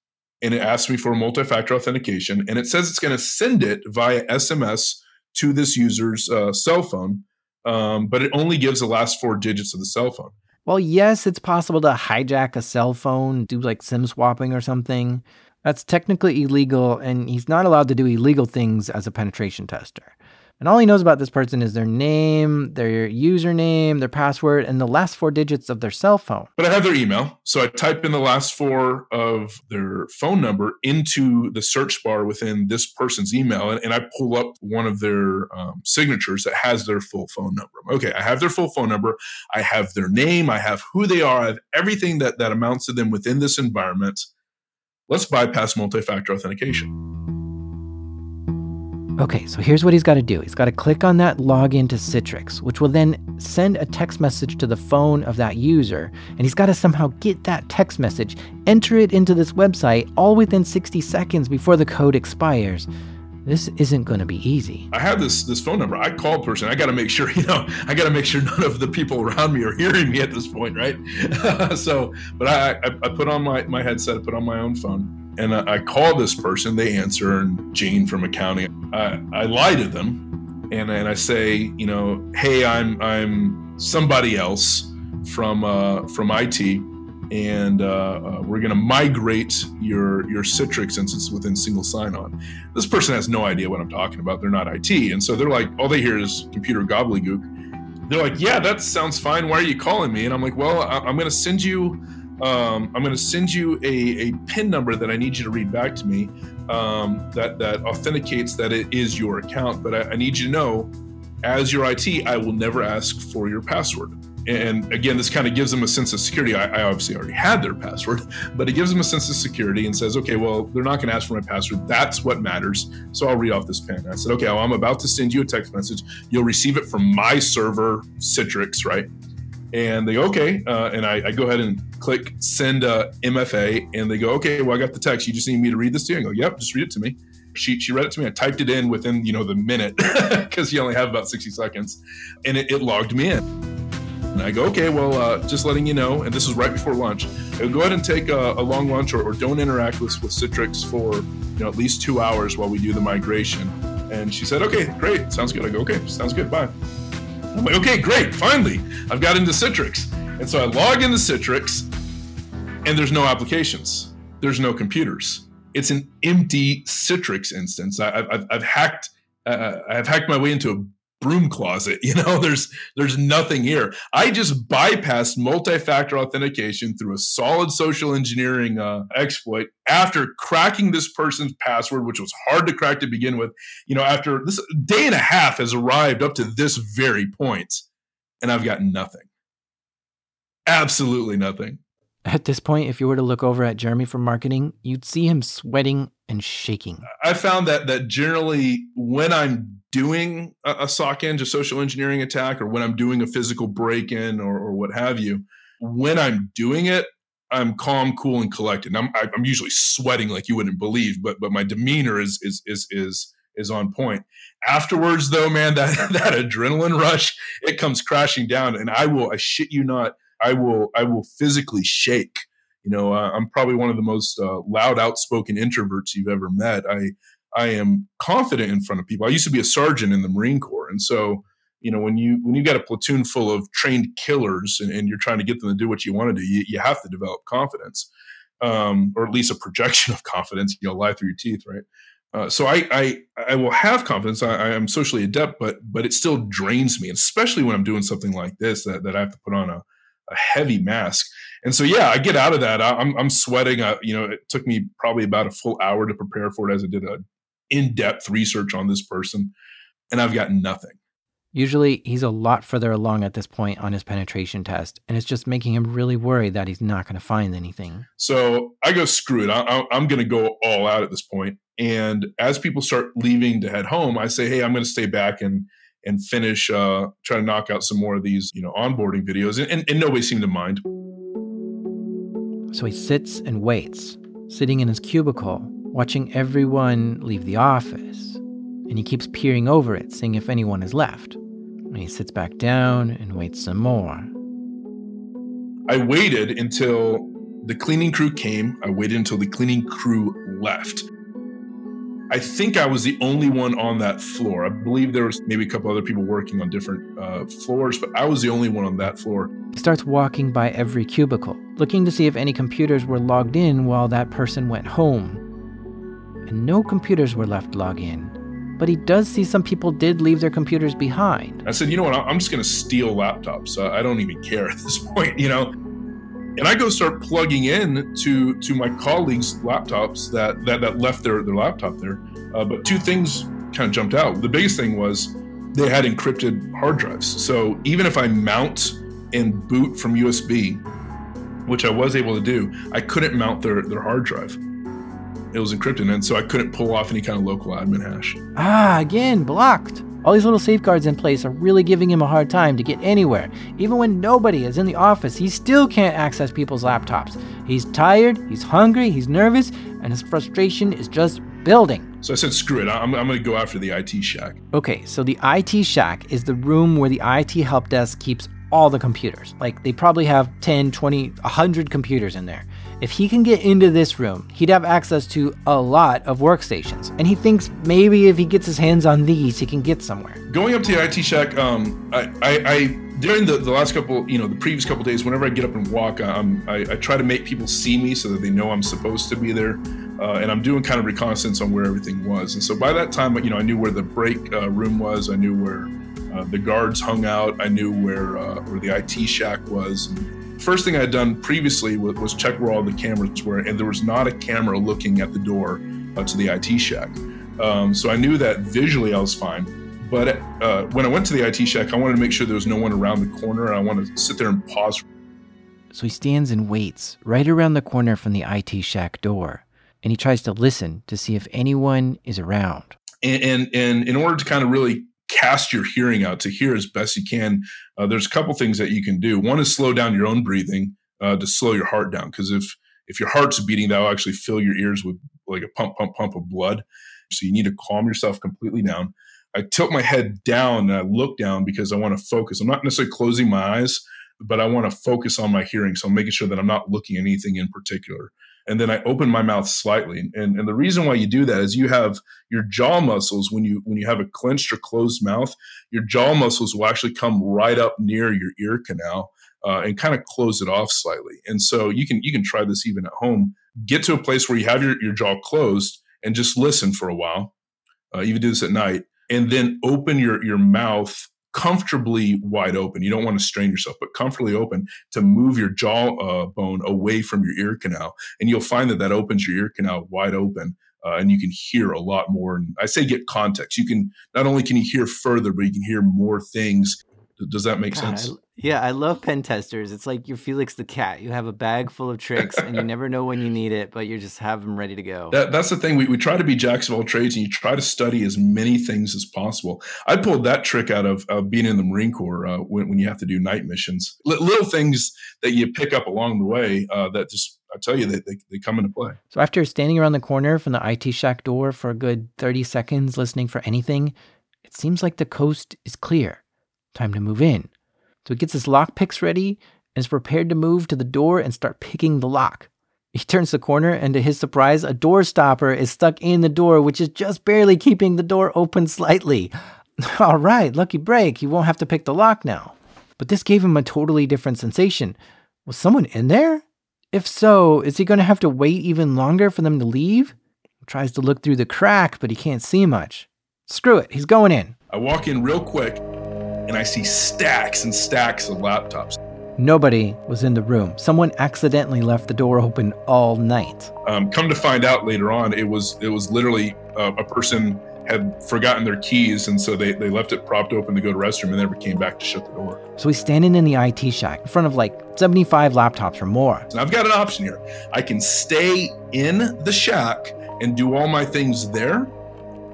[SPEAKER 3] and it asks me for multi-factor authentication and it says it's going to send it via SMS to this user's uh, cell phone, um, but it only gives the last four digits of the cell phone.
[SPEAKER 1] Well, yes, it's possible to hijack a cell phone, do like SIM swapping or something. That's technically illegal, and he's not allowed to do illegal things as a penetration tester. And all he knows about this person is their name, their username, their password, and the last four digits of their cell phone.
[SPEAKER 3] But I have their email. So I type in the last four of their phone number into the search bar within this person's email, and, and I pull up one of their um, signatures that has their full phone number. Okay, I have their full phone number. I have their name. I have who they are. I have everything that, that amounts to them within this environment. Let's bypass multi factor authentication.
[SPEAKER 1] Okay, so here's what he's got to do. He's got to click on that login to Citrix, which will then send a text message to the phone of that user. And he's got to somehow get that text message, enter it into this website all within 60 seconds before the code expires. This isn't going to be easy.
[SPEAKER 3] I have this this phone number. I called person. I got to make sure, you know, I got to make sure none of the people around me are hearing me at this point, right? so, but I, I, I put on my, my headset, put on my own phone, and I, I call this person, they answer, and Gene from accounting. I, I lie to them, and, and I say, you know, hey, I'm I'm somebody else from uh, from IT, and uh, uh, we're going to migrate your your Citrix instance within single sign-on. This person has no idea what I'm talking about. They're not IT, and so they're like, all they hear is computer gobbledygook. They're like, yeah, that sounds fine. Why are you calling me? And I'm like, well, I'm going to send you um, I'm going to send you a, a PIN number that I need you to read back to me um, that, that authenticates that it is your account. But I, I need you to know, as your IT, I will never ask for your password. And again, this kind of gives them a sense of security. I, I, obviously already had their password, but it gives them a sense of security and says, okay, well, they're not going to ask for my password. That's what matters. So I'll read off this PIN. I said, okay, well, I'm about to send you a text message. You'll receive it from my server, Citrix, right? And they go okay uh, and I, I, go ahead and click send uh, mfa and they go okay well i got the text. You just need me to read this to you? I go yep just read it to me. She, she read it to me. I typed it in within you know the minute because you only have about 60 seconds and it, it logged me in. And i go okay well uh, just letting you know and this is right before lunch. Go ahead and take a, a long lunch or, or, don't interact with, with citrix for you know at least two hours while we do the migration. And she said okay great sounds good. I go okay sounds good bye I'm like, okay, great. Finally, I've got into Citrix. And so I log into Citrix, and there's no applications, there's no computers. It's an empty Citrix instance. I, have I've hacked. Uh, I've hacked my way into a broom closet. You know, there's there's nothing here. I just bypassed multi-factor authentication through a solid social engineering uh, exploit after cracking this person's password, which was hard to crack to begin with. You know, after this day and a half has arrived up to this very point, and I've got nothing. Absolutely nothing.
[SPEAKER 1] At this point, if you were to look over at Jeremy from marketing, you'd see him sweating and shaking.
[SPEAKER 3] I found that that generally when I'm doing a, a SOC a social engineering attack, or when I'm doing a physical break-in or, or what have you, when I'm doing it, I'm calm, cool, and collected. And I'm I'm usually sweating like you wouldn't believe, but but my demeanor is is is is is on point. Afterwards, though, man, that that adrenaline rush it comes crashing down, and I will I shit you not I will I will physically shake. You know, uh, I'm probably one of the most uh, loud, outspoken introverts you've ever met. I I am confident in front of people. I used to be a sergeant in the Marine Corps, and so you know when you when you got a platoon full of trained killers and, and you're trying to get them to do what you want to do, you, you have to develop confidence, um, or at least a projection of confidence. You know, lie through your teeth, right? Uh, so I, I I will have confidence. I, I, am socially adept, but but it still drains me, especially when I'm doing something like this that, that I have to put on a, a heavy mask. And so yeah, I get out of that. I, am I'm sweating. I, you know, it took me probably about a full hour to prepare for it as I did a in depth research on this person, and I've got nothing.
[SPEAKER 1] Usually, he's a lot further along at this point on his penetration test, and it's just making him really worried that he's not going to find anything.
[SPEAKER 3] So I go, screw it. I, am going to go all out at this point. And as people start leaving to head home, I say, hey, I'm going to stay back and and finish uh, try to knock out some more of these, you know, onboarding videos. And, and, and nobody seemed to mind.
[SPEAKER 1] So he sits and waits, sitting in his cubicle, watching everyone leave the office. And he keeps peering over it, seeing if anyone has left. And he sits back down and waits some more.
[SPEAKER 3] I waited until the cleaning crew came. I waited until the cleaning crew left. I think I was the only one on that floor. I believe there was maybe a couple other people working on different uh, floors, but I was the only one on that floor.
[SPEAKER 1] He starts walking by every cubicle, looking to see if any computers were logged in while that person went home. And no computers were left log in but he does see some people did leave their computers behind.
[SPEAKER 3] I said, you know what? I'm just going to steal laptops. I don't even care at this point, you know. And I go start plugging in to to my colleagues' laptops that that, that left their, their laptop there. Uh, but two things kind of jumped out. The biggest thing was they had encrypted hard drives. So even if I mount and boot from USB, which I was able to do, I couldn't mount their, their hard drive it was encrypted, and so I couldn't pull off any kind of local admin hash.
[SPEAKER 1] Ah, again, blocked. All these little safeguards in place are really giving him a hard time to get anywhere. Even when nobody is in the office, he still can't access people's laptops. He's tired, he's hungry, he's nervous, and his frustration is just building.
[SPEAKER 3] So I said, screw it, I'm, I'm going to go after the IT shack.
[SPEAKER 1] Okay, so the IT shack is the room where the IT help desk keeps all the computers. Like they probably have 10, 20, 100 computers in there. If he can get into this room, he'd have access to a lot of workstations. And he thinks maybe if he gets his hands on these, he can get somewhere.
[SPEAKER 3] Going up to the IT shack, um, I, I, I during the, the last couple, you know, the previous couple days, whenever I get up and walk, um, I, I try to make people see me so that they know I'm supposed to be there. Uh, and I'm doing kind of reconnaissance on where everything was. And so by that time, you know, I knew where the break uh, room was. I knew where uh, the guards hung out. I knew where uh, where the IT shack was. And, first thing I'd done previously was, was, check where all the cameras were, and there was not a camera looking at the door uh, to the IT shack. Um, so I knew that visually I was fine. But uh, when I went to the IT shack, I wanted to make sure there was no one around the corner. I wanted to sit there and pause.
[SPEAKER 1] So he stands and waits right around the corner from the IT shack door, and he tries to listen to see if anyone is around.
[SPEAKER 3] And, and, and in order to kind of really cast your hearing out to hear as best you can, uh, there's a couple things that you can do. One is slow down your own breathing uh, to slow your heart down, because if if your heart's beating, that will actually fill your ears with like a pump, pump, pump of blood. So you need to calm yourself completely down. I tilt my head down and I look down because I want to focus. I'm not necessarily closing my eyes, but I want to focus on my hearing. So I'm making sure that I'm not looking at anything in particular and then I open my mouth slightly. And, and the reason why you do that is you have your jaw muscles when you when you have a clenched or closed mouth, your jaw muscles will actually come right up near your ear canal uh, and kind of close it off slightly. And so you can you can try this even at home. Get to a place where you have your, your jaw closed and just listen for a while. Uh, even do this at night, and then open your your mouth comfortably wide open. You don't want to strain yourself, but comfortably open to move your jaw uh, bone away from your ear canal. And you'll find that that opens your ear canal wide open. Uh, and you can hear a lot more. And I say get context. You can not only can you hear further, but you can hear more things. Does that make God, sense?
[SPEAKER 1] Yeah, I love pen testers. It's like you're Felix the cat. You have a bag full of tricks and you never know when you need it, but you just have them ready to go.
[SPEAKER 3] That, that's the thing. We, we try to be jacks of all trades and you try to study as many things as possible. I pulled that trick out of, of being in the Marine Corps uh, when, when you have to do night missions. L- little things that you pick up along the way uh, that just I tell you, they, they, they, come into play.
[SPEAKER 1] So after standing around the corner from the IT shack door for a good 30 seconds listening for anything, it seems like the coast is clear. Time to move in. So he gets his lock picks ready and is prepared to move to the door and start picking the lock. He turns the corner, and to his surprise, a door stopper is stuck in the door, which is just barely keeping the door open slightly. All right, lucky break. He won't have to pick the lock now. But this gave him a totally different sensation. Was someone in there? If so, is he going to have to wait even longer for them to leave? He tries to look through the crack, but he can't see much. Screw it, he's going in.
[SPEAKER 3] I walk in real quick and I see stacks and stacks of laptops.
[SPEAKER 1] Nobody was in the room. Someone accidentally left the door open all night.
[SPEAKER 3] Um, come to find out later on, it was it was literally uh, a person had forgotten their keys, and so they, they left it propped open to go to restroom and never came back to shut the door.
[SPEAKER 1] So he's standing in the IT shack in front of like 75 laptops or more.
[SPEAKER 3] And I've got an option here. I can stay in the shack and do all my things there,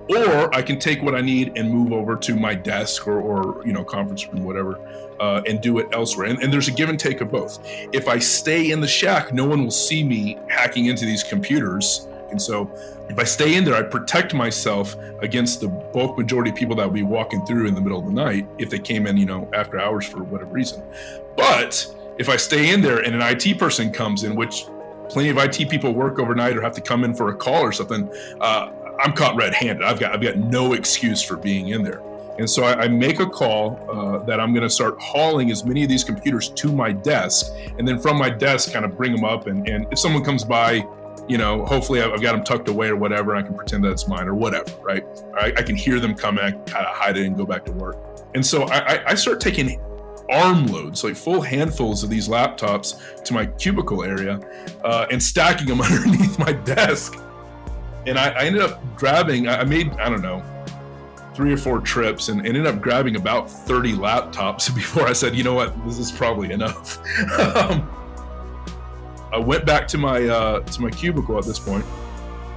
[SPEAKER 3] or I can take what I need and move over to my desk or, or you know conference room, whatever, uh, and do it elsewhere. And, and there's a give and take of both. If I stay in the shack, no one will see me hacking into these computers, and so if I stay in there, I protect myself against the bulk majority of people that will be walking through in the middle of the night if they came in, you know, after hours for whatever reason. But if I stay in there and an IT person comes in, which plenty of IT people work overnight or have to come in for a call or something, uh, I'm caught red-handed. I've got I've got no excuse for being in there. And so I, I make a call uh, that I'm going to start hauling as many of these computers to my desk, and then from my desk, kind of bring them up. And, and if someone comes by, you know, hopefully I've got them tucked away or whatever. I can pretend that it's mine or whatever, right? I, I can hear them come and kind of hide it and go back to work. And so I, I start taking armloads, like full handfuls of these laptops to my cubicle area uh, and stacking them underneath my desk and I, I ended up grabbing. I made I don't know three or four trips and ended up grabbing about 30 laptops before I said, you know what, this is probably enough. um, I went back to my uh, to my cubicle at this point,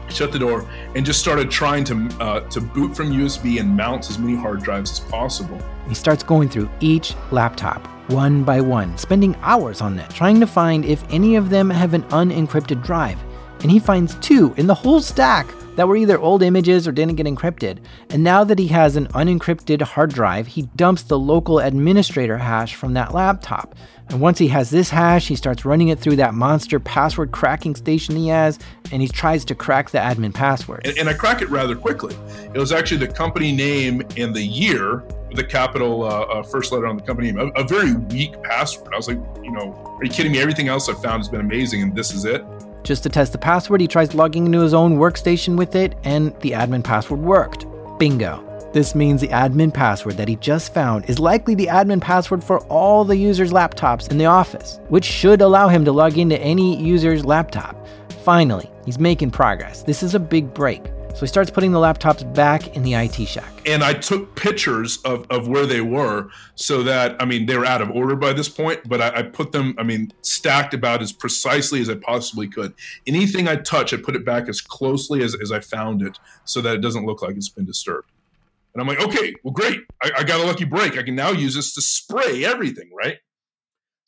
[SPEAKER 3] shut the door, and just started trying to uh, to boot from USB and mount as many hard drives as possible.
[SPEAKER 1] He starts going through each laptop one by one, spending hours on that, trying to find if any of them have an unencrypted drive and he finds two in the whole stack that were either old images or didn't get encrypted. And now that he has an unencrypted hard drive, he dumps the local administrator hash from that laptop. And once he has this hash, he starts running it through that monster password cracking station he has, and he tries to crack the admin password.
[SPEAKER 3] And, and I crack it rather quickly. It was actually the company name and the year, with the capital uh, uh, first letter on the company name, a, a very weak password. I was like, you know, are you kidding me? Everything else I've found has been amazing, and this is it.
[SPEAKER 1] Just to test the password, he tries logging into his own workstation with it, and the admin password worked. Bingo. This means the admin password that he just found is likely the admin password for all the users' laptops in the office, which should allow him to log into any user's laptop. Finally, he's making progress. This is a big break. So he starts putting the laptops back in the IT shack.
[SPEAKER 3] And I took pictures of, of where they were so that, I mean, they were out of order by this point, but I, I, put them, I mean, stacked about as precisely as I possibly could. Anything I touch, I put it back as closely as, as I found it so that it doesn't look like it's been disturbed. And I'm like, okay, well, great. I, I got a lucky break. I can now use this to spray everything, right?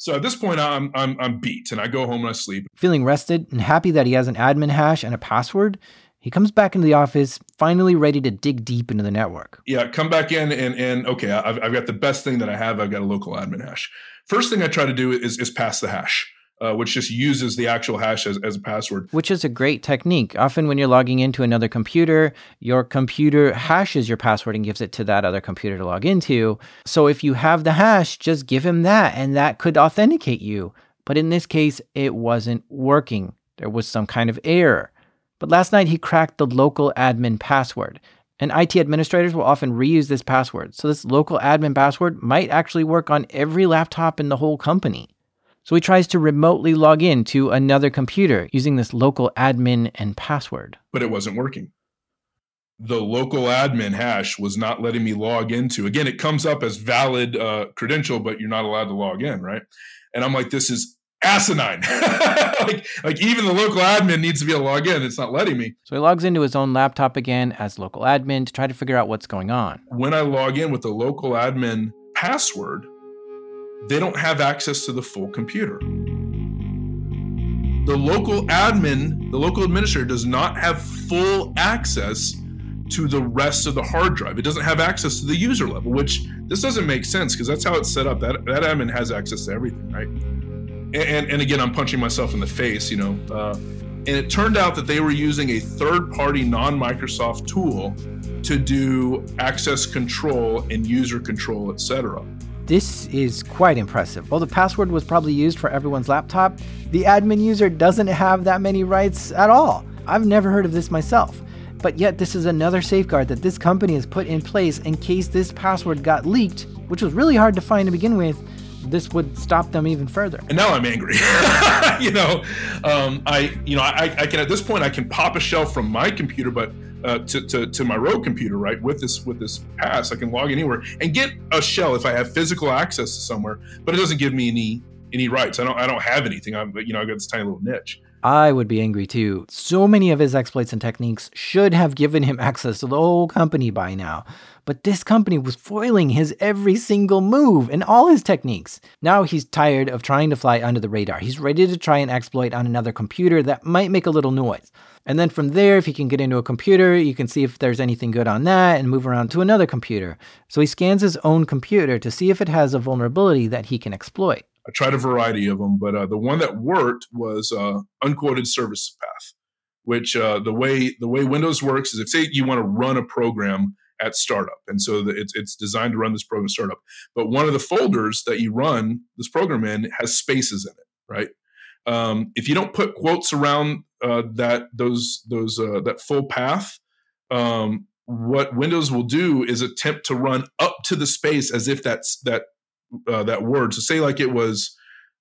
[SPEAKER 3] So at this point, I'm, I'm, I'm beat and I go home and I sleep.
[SPEAKER 1] Feeling rested and happy that he has an admin hash and a password, he comes back into the office, finally ready to dig deep into the network.
[SPEAKER 3] Yeah, come back in and and okay, I've, I've got the best thing that I have. I've got a local admin hash. First thing I try to do is is pass the hash. Uh, which just uses the actual hash as, as a password.
[SPEAKER 1] Which is a great technique. Often, when you're logging into another computer, your computer hashes your password and gives it to that other computer to log into. So, if you have the hash, just give him that, and that could authenticate you. But in this case, it wasn't working. There was some kind of error. But last night he cracked the local admin password. And IT administrators will often reuse this password. So this local admin password might actually work on every laptop in the whole company. So he tries to remotely log in to another computer using this local admin and password.
[SPEAKER 3] But it wasn't working. The local admin hash was not letting me log into. Again, it comes up as valid uh, credential, but you're not allowed to log in, right? And I'm like, this is asinine. like, like even the local admin needs to be able to log in. It's not letting me.
[SPEAKER 1] So he logs into his own laptop again as local admin to try to figure out what's going on.
[SPEAKER 3] When I log in with the local admin password, they don't have access to the full computer. The local admin, the local administrator does not have full access to the rest of the hard drive. It doesn't have access to the user level, which this doesn't make sense because that's how it's set up. That that admin has access to everything, right? And, and again, I'm punching myself in the face, you know. Uh, and it turned out that they were using a third-party non-Microsoft tool to do access control and user control, etc.
[SPEAKER 1] This is quite impressive. While the password was probably used for everyone's laptop, the admin user doesn't have that many rights at all. I've never heard of this myself. But yet, this is another safeguard that this company has put in place in case this password got leaked, which was really hard to find to begin with. This would stop them even further.
[SPEAKER 3] And now I'm angry. you know, um, I, you know, I, I can at this point I can pop a shell from my computer, but uh, to, to, to my rogue computer, right? With this with this pass, I can log anywhere and get a shell if I have physical access to somewhere. But it doesn't give me any any rights. I don't I don't have anything. I'm you know I got this tiny little niche.
[SPEAKER 1] I would be angry too. So many of his exploits and techniques should have given him access to the whole company by now. But this company was foiling his every single move and all his techniques. Now he's tired of trying to fly under the radar. He's ready to try an exploit on another computer that might make a little noise. And then from there, if he can get into a computer, you can see if there's anything good on that and move around to another computer. So he scans his own computer to see if it has a vulnerability that he can exploit.
[SPEAKER 3] I tried a variety of them, but uh, the one that worked was uh, unquoted service path, which uh, the way the way Windows works is if say you want to run a program at startup, and so the, it's it's designed to run this program startup, but one of the folders that you run this program in has spaces in it, right? Um, if you don't put quotes around uh, that those those uh, that full path, um, what Windows will do is attempt to run up to the space as if that's that uh, that word. So say like it was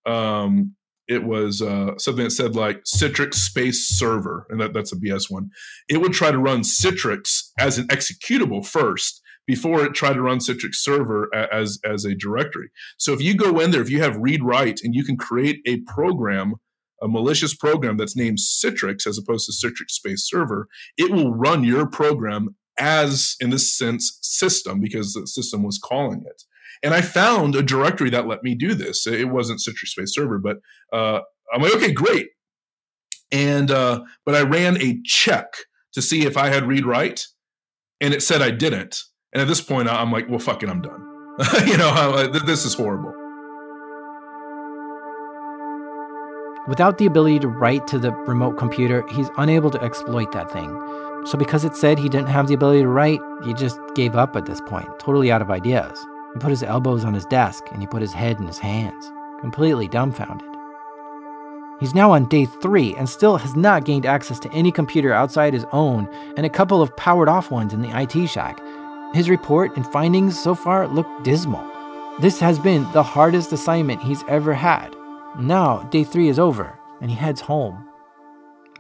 [SPEAKER 3] um, it was uh, something that said like Citrix space server, and that, that's a BS one. It would try to run Citrix as an executable first before it tried to run Citrix server as as a directory. So if you go in there, if you have read write, and you can create a program, a malicious program that's named Citrix as opposed to Citrix space server, it will run your program as in this sense system because the system was calling it. And I found a directory that let me do this. It wasn't Citrix Space Server, but uh, I'm like, okay, great. And uh, but I ran a check to see if I had read write, and it said I didn't. And at this point, I'm like, well, fucking, I'm done. you know, this is horrible.
[SPEAKER 1] Without the ability to write to the remote computer, he's unable to exploit that thing. So, because it said he didn't have the ability to write, he just gave up at this point, totally out of ideas. He put his elbows on his desk and he put his head in his hands, completely dumbfounded. He's now on day three and still has not gained access to any computer outside his own and a couple of powered off ones in the IT shack. His report and findings so far look dismal. This has been the hardest assignment he's ever had. Now, day three is over and he heads home.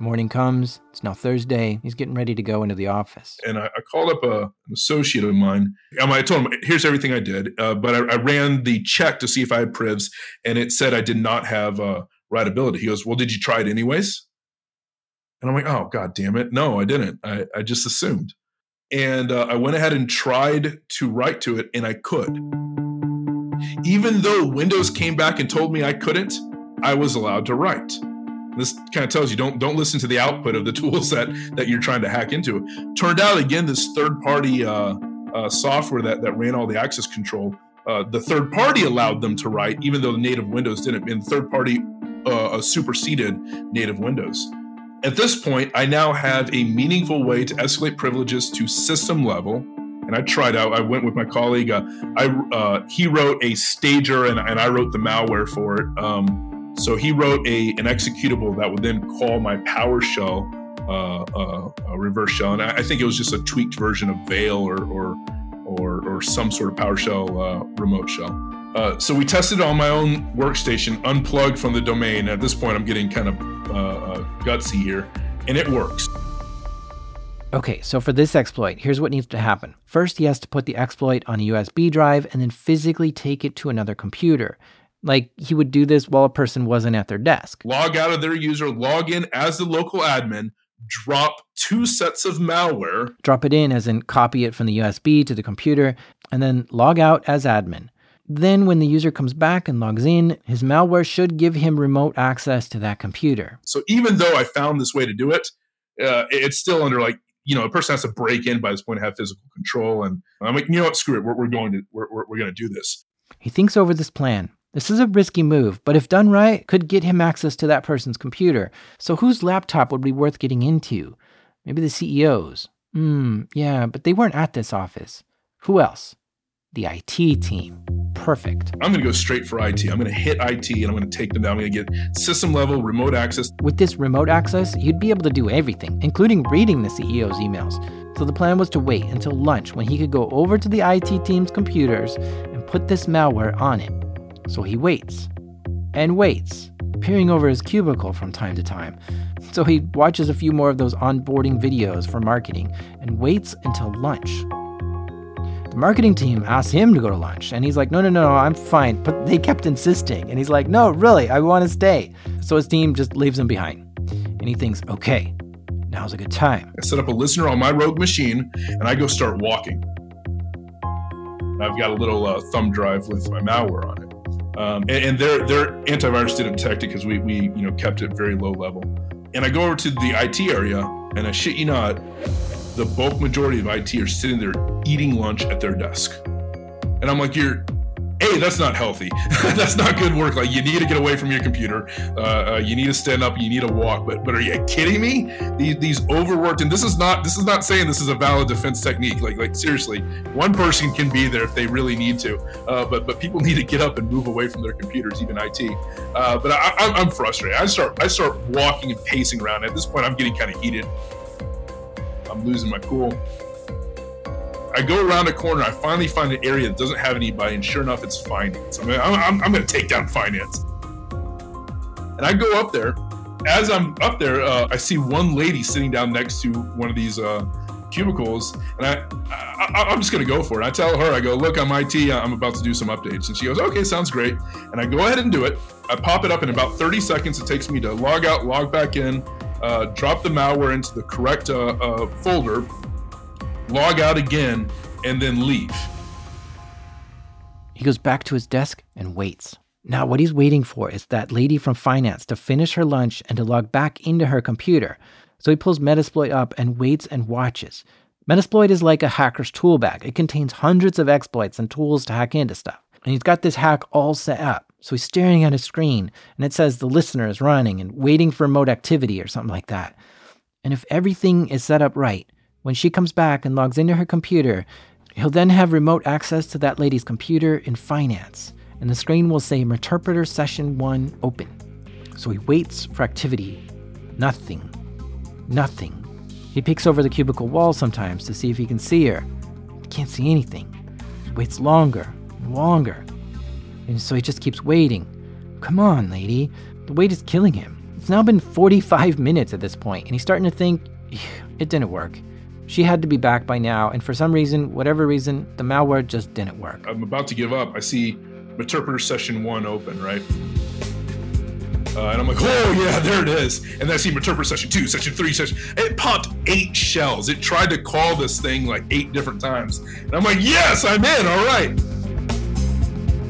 [SPEAKER 1] Morning comes. It's now Thursday. He's getting ready to go into the office.
[SPEAKER 3] And I, I called up a, an associate of mine. I told him, here's everything I did. Uh, but I, I, ran the check to see if I had privs, and it said I did not have uh, writability. He goes, Well, did you try it anyways? And I'm like, Oh, God damn it. No, I didn't. I, I just assumed. And uh, I went ahead and tried to write to it, and I could. Even though Windows came back and told me I couldn't, I was allowed to write. This kind of tells you don't don't listen to the output of the tools that that you're trying to hack into. Turned out again, this third party uh, uh, software that that ran all the access control, uh, the third party allowed them to write, even though the native Windows didn't. And the third party uh, superseded native Windows. At this point, I now have a meaningful way to escalate privileges to system level. And I tried out. I went with my colleague. Uh, I uh, he wrote a stager, and, and I wrote the malware for it. Um, so he wrote a an executable that would then call my PowerShell uh, uh, reverse shell, and I, I, think it was just a tweaked version of Veil or or or, or some sort of PowerShell uh, remote shell. Uh, so we tested it on my own workstation, unplugged from the domain. At this point, I'm getting kind of uh, uh, gutsy here, and it works.
[SPEAKER 1] Okay, so for this exploit, here's what needs to happen. First, he has to put the exploit on a USB drive and then physically take it to another computer. Like he would do this while a person wasn't at their desk.
[SPEAKER 3] Log out of their user, log in as the local admin, drop two sets of malware.
[SPEAKER 1] Drop it in as in copy it from the USB to the computer, and then log out as admin. Then, when the user comes back and logs in, his malware should give him remote access to that computer.
[SPEAKER 3] So, even though I found this way to do it, uh, it's still under like you know a person has to break in by this point to have physical control. And I'm like, you know what, screw it, we're, we're going to we're, we're, we're going to do this.
[SPEAKER 1] He thinks over this plan This is a risky move, but if done right, could get him access to that person's computer. So whose laptop would be worth getting into? Maybe the CEO's. Hmm, yeah, but they weren't at this office. Who else? The IT team. Perfect.
[SPEAKER 3] I'm going to go straight for IT. I'm going to hit IT and I'm going to take them down. I'm going to get system level remote access.
[SPEAKER 1] With this remote access, you'd be able to do everything, including reading the CEO's emails. So the plan was to wait until lunch when he could go over to the IT team's computers and put this malware on it. So he waits and waits, peering over his cubicle from time to time. So he watches a few more of those onboarding videos for marketing and waits until lunch. The marketing team asks him to go to lunch, and he's like, No, no, no, I'm fine. But they kept insisting. And he's like, No, really, I want to stay. So his team just leaves him behind. And he thinks, Okay, now's a good time.
[SPEAKER 3] I set up a listener on my rogue machine, and I go start walking. I've got a little uh, thumb drive with my malware on it. Um, and, and, their their antivirus didn't detect it because we we you know kept it very low level. And I go over to the IT area, and I shit you not, the bulk majority of IT are sitting there eating lunch at their desk. And I'm like, you're hey, that's not healthy. that's not good work. Like you need to get away from your computer. Uh, uh, you need to stand up. You need to walk. But but are you kidding me? These these overworked and this is not this is not saying this is a valid defense technique. Like like seriously, one person can be there if they really need to. Uh, but but people need to get up and move away from their computers, even IT. Uh, but I, I'm frustrated. I start I start walking and pacing around. At this point, I'm getting kind of heated. I'm losing my cool. I go around a corner. I finally find an area that doesn't have anybody, and sure enough, it's finance. I'm, I'm, I'm going to take down finance. And I go up there. As I'm up there, uh, I see one lady sitting down next to one of these uh, cubicles, and I, I am just going to go for it. I tell her, I go, look, I'm IT. I'm about to do some updates, and she goes, okay, sounds great. And I go ahead and do it. I pop it up in about 30 seconds. It takes me to log out, log back in, uh, drop the malware into the correct uh, uh, folder, log out again, and then leave.
[SPEAKER 1] He goes back to his desk and waits. Now, what he's waiting for is that lady from finance to finish her lunch and to log back into her computer. So he pulls Metasploit up and waits and watches. Metasploit is like a hacker's tool bag. It contains hundreds of exploits and tools to hack into stuff. And he's got this hack all set up. So he's staring at a screen and it says the listener is running and waiting for remote activity or something like that. And if everything is set up right, when she comes back and logs into her computer, he'll then have remote access to that lady's computer in finance, and the screen will say Meterpreter Session 1 open. So he waits for activity. Nothing. Nothing. He peeks over the cubicle wall sometimes to see if he can see her. He can't see anything. He waits longer and longer. And so he just keeps waiting. Come on, lady. The wait is killing him. It's now been 45 minutes at this point, and he's starting to think it didn't work. She had to be back by now, and for some reason, whatever reason, the malware just didn't work.
[SPEAKER 3] I'm about to give up. I see Meterpreter session one open, right? Uh, and I'm like, oh yeah, there it is. And then I see Meterpreter session two, session three, session. It popped eight shells. It tried to call this thing like eight different times. And I'm like, yes, I'm in. All right.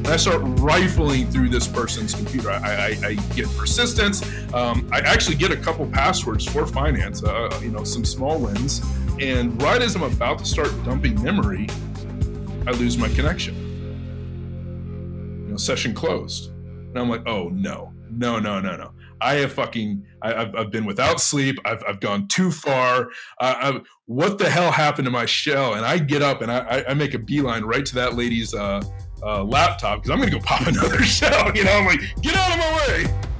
[SPEAKER 3] And I start rifling through this person's computer. I, I, I get persistence. Um, I actually get a couple passwords for finance. Uh, you know, some small wins. And right as I'm about to start dumping memory, I lose my connection. You know, session closed. And I'm like, oh no, no, no, no, no. I have fucking, I, have I've been without sleep. I've, I've gone too far. Uh, what the hell happened to my shell? And I get up and I, I make a beeline right to that lady's uh, uh, laptop because I'm going to go pop another shell. You know, I'm like, get out of my way.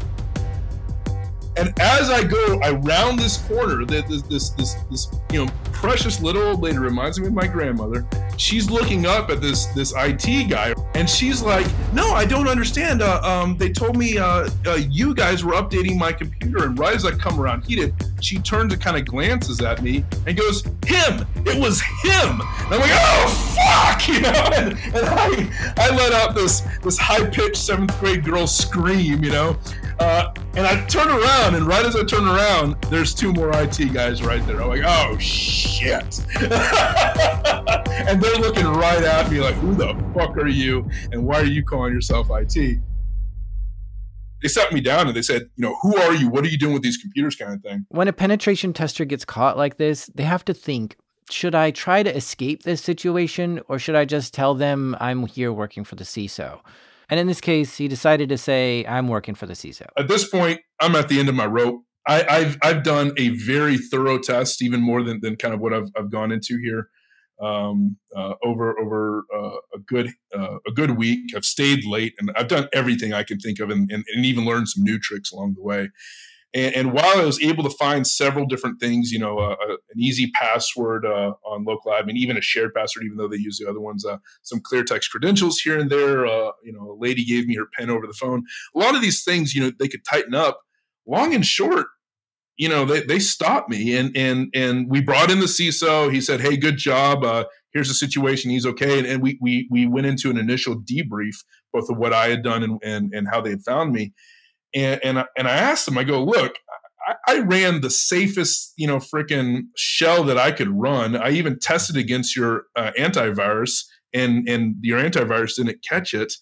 [SPEAKER 3] And as I go around this corner, this, this, this, this, you know, precious little old lady reminds me of my grandmother. She's looking up at this this IT guy, and she's like, "No, I don't understand. Uh, um, they told me uh, uh, you guys were updating my computer." And right as I come around, he did. She turns and kind of glances at me and goes, "Him! It was him!" And I'm like, "Oh fuck!" You know, and, and I I let out this this high pitched seventh grade girl scream, you know. Uh, and I turn around, and right as I turn around, there's two more IT guys right there. I'm like, oh shit. and they're looking right at me like, who the fuck are you? And why are you calling yourself IT? They sat me down and they said, you know, who are you? What are you doing with these computers kind of thing?
[SPEAKER 1] When a penetration tester gets caught like this, they have to think, should I try to escape this situation or should I just tell them I'm here working for the CISO? And in this case, he decided to say, I'm working for the CISO.
[SPEAKER 3] At this point, I'm at the end of my rope. I, have I've done a very thorough test, even more than, than kind of what I've, I've gone into here. Um, uh, over over uh, a good uh, a good week. I've stayed late and I've done everything I can think of, and, and, and even learned some new tricks along the way. And, and, while I was able to find several different things, you know, uh, uh an easy password uh, on local admin, even a shared password, even though they use the other ones, uh, some clear text credentials here and there. Uh, you know, a lady gave me her pen over the phone. A lot of these things, you know, they could tighten up. Long and short, you know, they, they stopped me and and and we brought in the CISO. He said, "Hey, good job. Uh, here's the situation. He's okay." And, and we we we went into an initial debrief, both of what I had done and and, and how they had found me and and I, and I asked him, I go, look, I, I ran the safest, you know, freaking shell that I could run. I even tested against your uh, antivirus, and and your antivirus didn't catch it.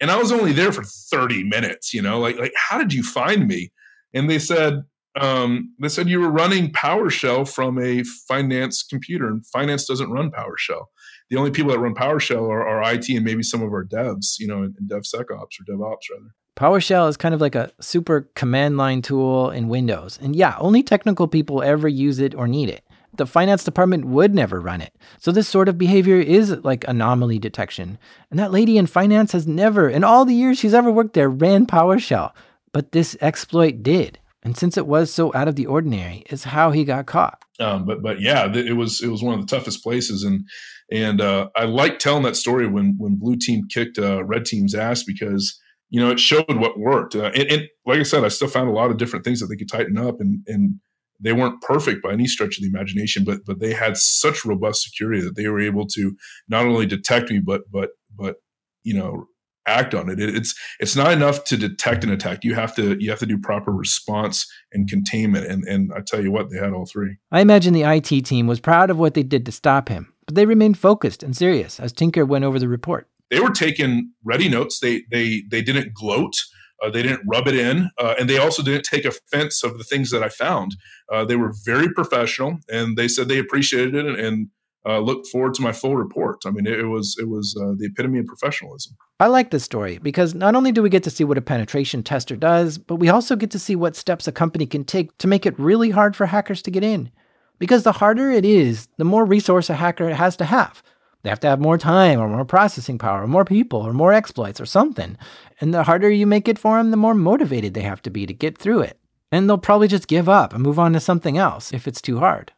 [SPEAKER 3] And I was only there for 30 minutes, you know, like like how did you find me? And they said, um, they said you were running PowerShell from a finance computer, and finance doesn't run PowerShell. The only people that run PowerShell are, are IT and maybe some of our devs, you know, in, in DevSecOps or DevOps rather.
[SPEAKER 1] PowerShell is kind of like a super command line tool in Windows. And yeah, only technical people ever use it or need it. The finance department would never run it. So this sort of behavior is like anomaly detection. And that lady in finance has never, in all the years she's ever worked there, ran PowerShell. But this exploit did. And since it was so out of the ordinary, is how he got caught.
[SPEAKER 3] Um, but but yeah, it was it was one of the toughest places, and and uh, I like telling that story when when blue team kicked uh, red team's ass because you know, it showed what worked. Uh, and, and, like I said, I still found a lot of different things that they could tighten up, and and they weren't perfect by any stretch of the imagination, but but they had such robust security that they were able to not only detect me, but but but you know act on it. it. It's it's not enough to detect an attack. You have to you have to do proper response and containment. And and I tell you what, they had all three.
[SPEAKER 1] I imagine the IT team was proud of what they did to stop him, but they remained focused and serious as Tinker went over the report
[SPEAKER 3] they were taking ready notes. They they they didn't gloat. Uh, they didn't rub it in, uh, and they also didn't take offense of the things that I found. Uh, they were very professional, and they said they appreciated it and, and uh, looked forward to my full report. I mean, it, it was it was uh, the epitome of professionalism.
[SPEAKER 1] I like this story because not only do we get to see what a penetration tester does, but we also get to see what steps a company can take to make it really hard for hackers to get in. Because the harder it is, the more resource a hacker has to have. They have to have more time or more processing power or more people or more exploits or something. And the harder you make it for them, the more motivated they have to be to get through it. And they'll probably just give up and move on to something else if it's too hard.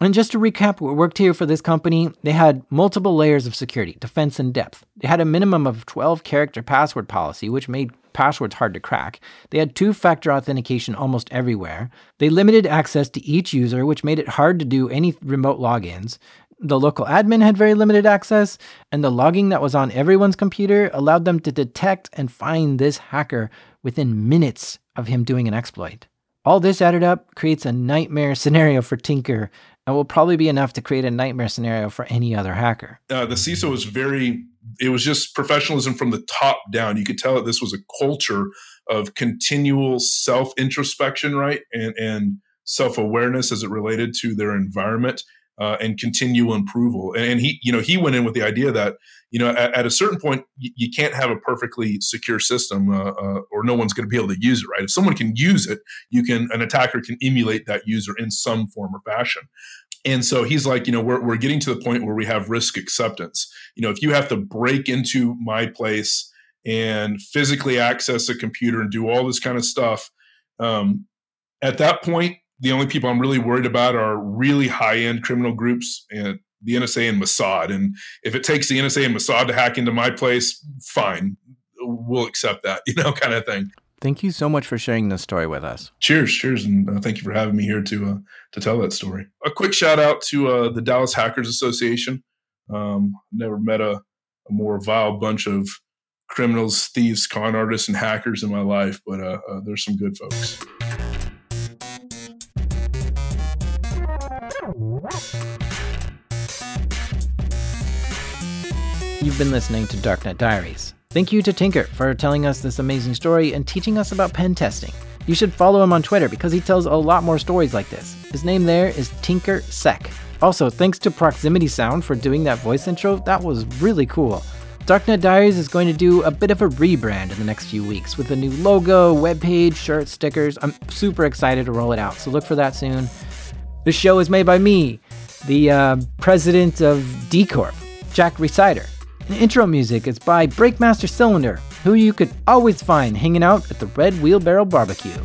[SPEAKER 1] And just to recap what worked here for this company, they had multiple layers of security, defense, and depth. They had a minimum of 12 character password policy, which made passwords hard to crack. They had two factor authentication almost everywhere. They limited access to each user, which made it hard to do any remote logins the local admin had very limited access, and the logging that was on everyone's computer allowed them to detect and find this hacker within minutes of him doing an exploit. All this added up creates a nightmare scenario for Tinker, and will probably be enough to create a nightmare scenario for any other hacker.
[SPEAKER 3] Uh, the CISO was very, it was just professionalism from the top down. You could tell that this was a culture of continual self introspection, right? And, and self awareness as it related to their environment uh, and continual approval. And he, you know, he went in with the idea that, you know, at, at a certain point, you, you, can't have a perfectly secure system, uh, uh, or no one's going to be able to use it. Right? If someone can use it, you can. An attacker can emulate that user in some form or fashion. And so he's like, you know, we're we're getting to the point where we have risk acceptance. You know, if you have to break into my place and physically access a computer and do all this kind of stuff, um, at that point the only people I'm really worried about are really high end criminal groups and the NSA and Mossad. And if it takes the NSA and Mossad to hack into my place, fine, we'll accept that, you know, kind of thing.
[SPEAKER 1] Thank you so much for sharing this story with us.
[SPEAKER 3] Cheers, cheers, and uh, thank you for having me here to uh, to tell that story. A quick shout out to uh, the Dallas Hackers Association. Um, never met a, a more vile bunch of criminals, thieves, con artists, and hackers in my life, but uh, uh, there's some good folks.
[SPEAKER 1] You've been listening to Darknet Diaries. Thank you to Tinker for telling us this amazing story and teaching us about pen testing. You should follow him on Twitter because he tells a lot more stories like this. His name there is Tinker Sec. Also, thanks to Proximity Sound for doing that voice intro. That was really cool. Darknet Diaries is going to do a bit of a rebrand in the next few weeks with a new logo, webpage, shirt, stickers. I'm super excited to roll it out, so look for that soon. The show is made by me, the uh, president of D Corp, Jack Rhysider. And intro music is by Breakmaster Cylinder, who you could always find hanging out at the Red Wheelbarrow Barbecue.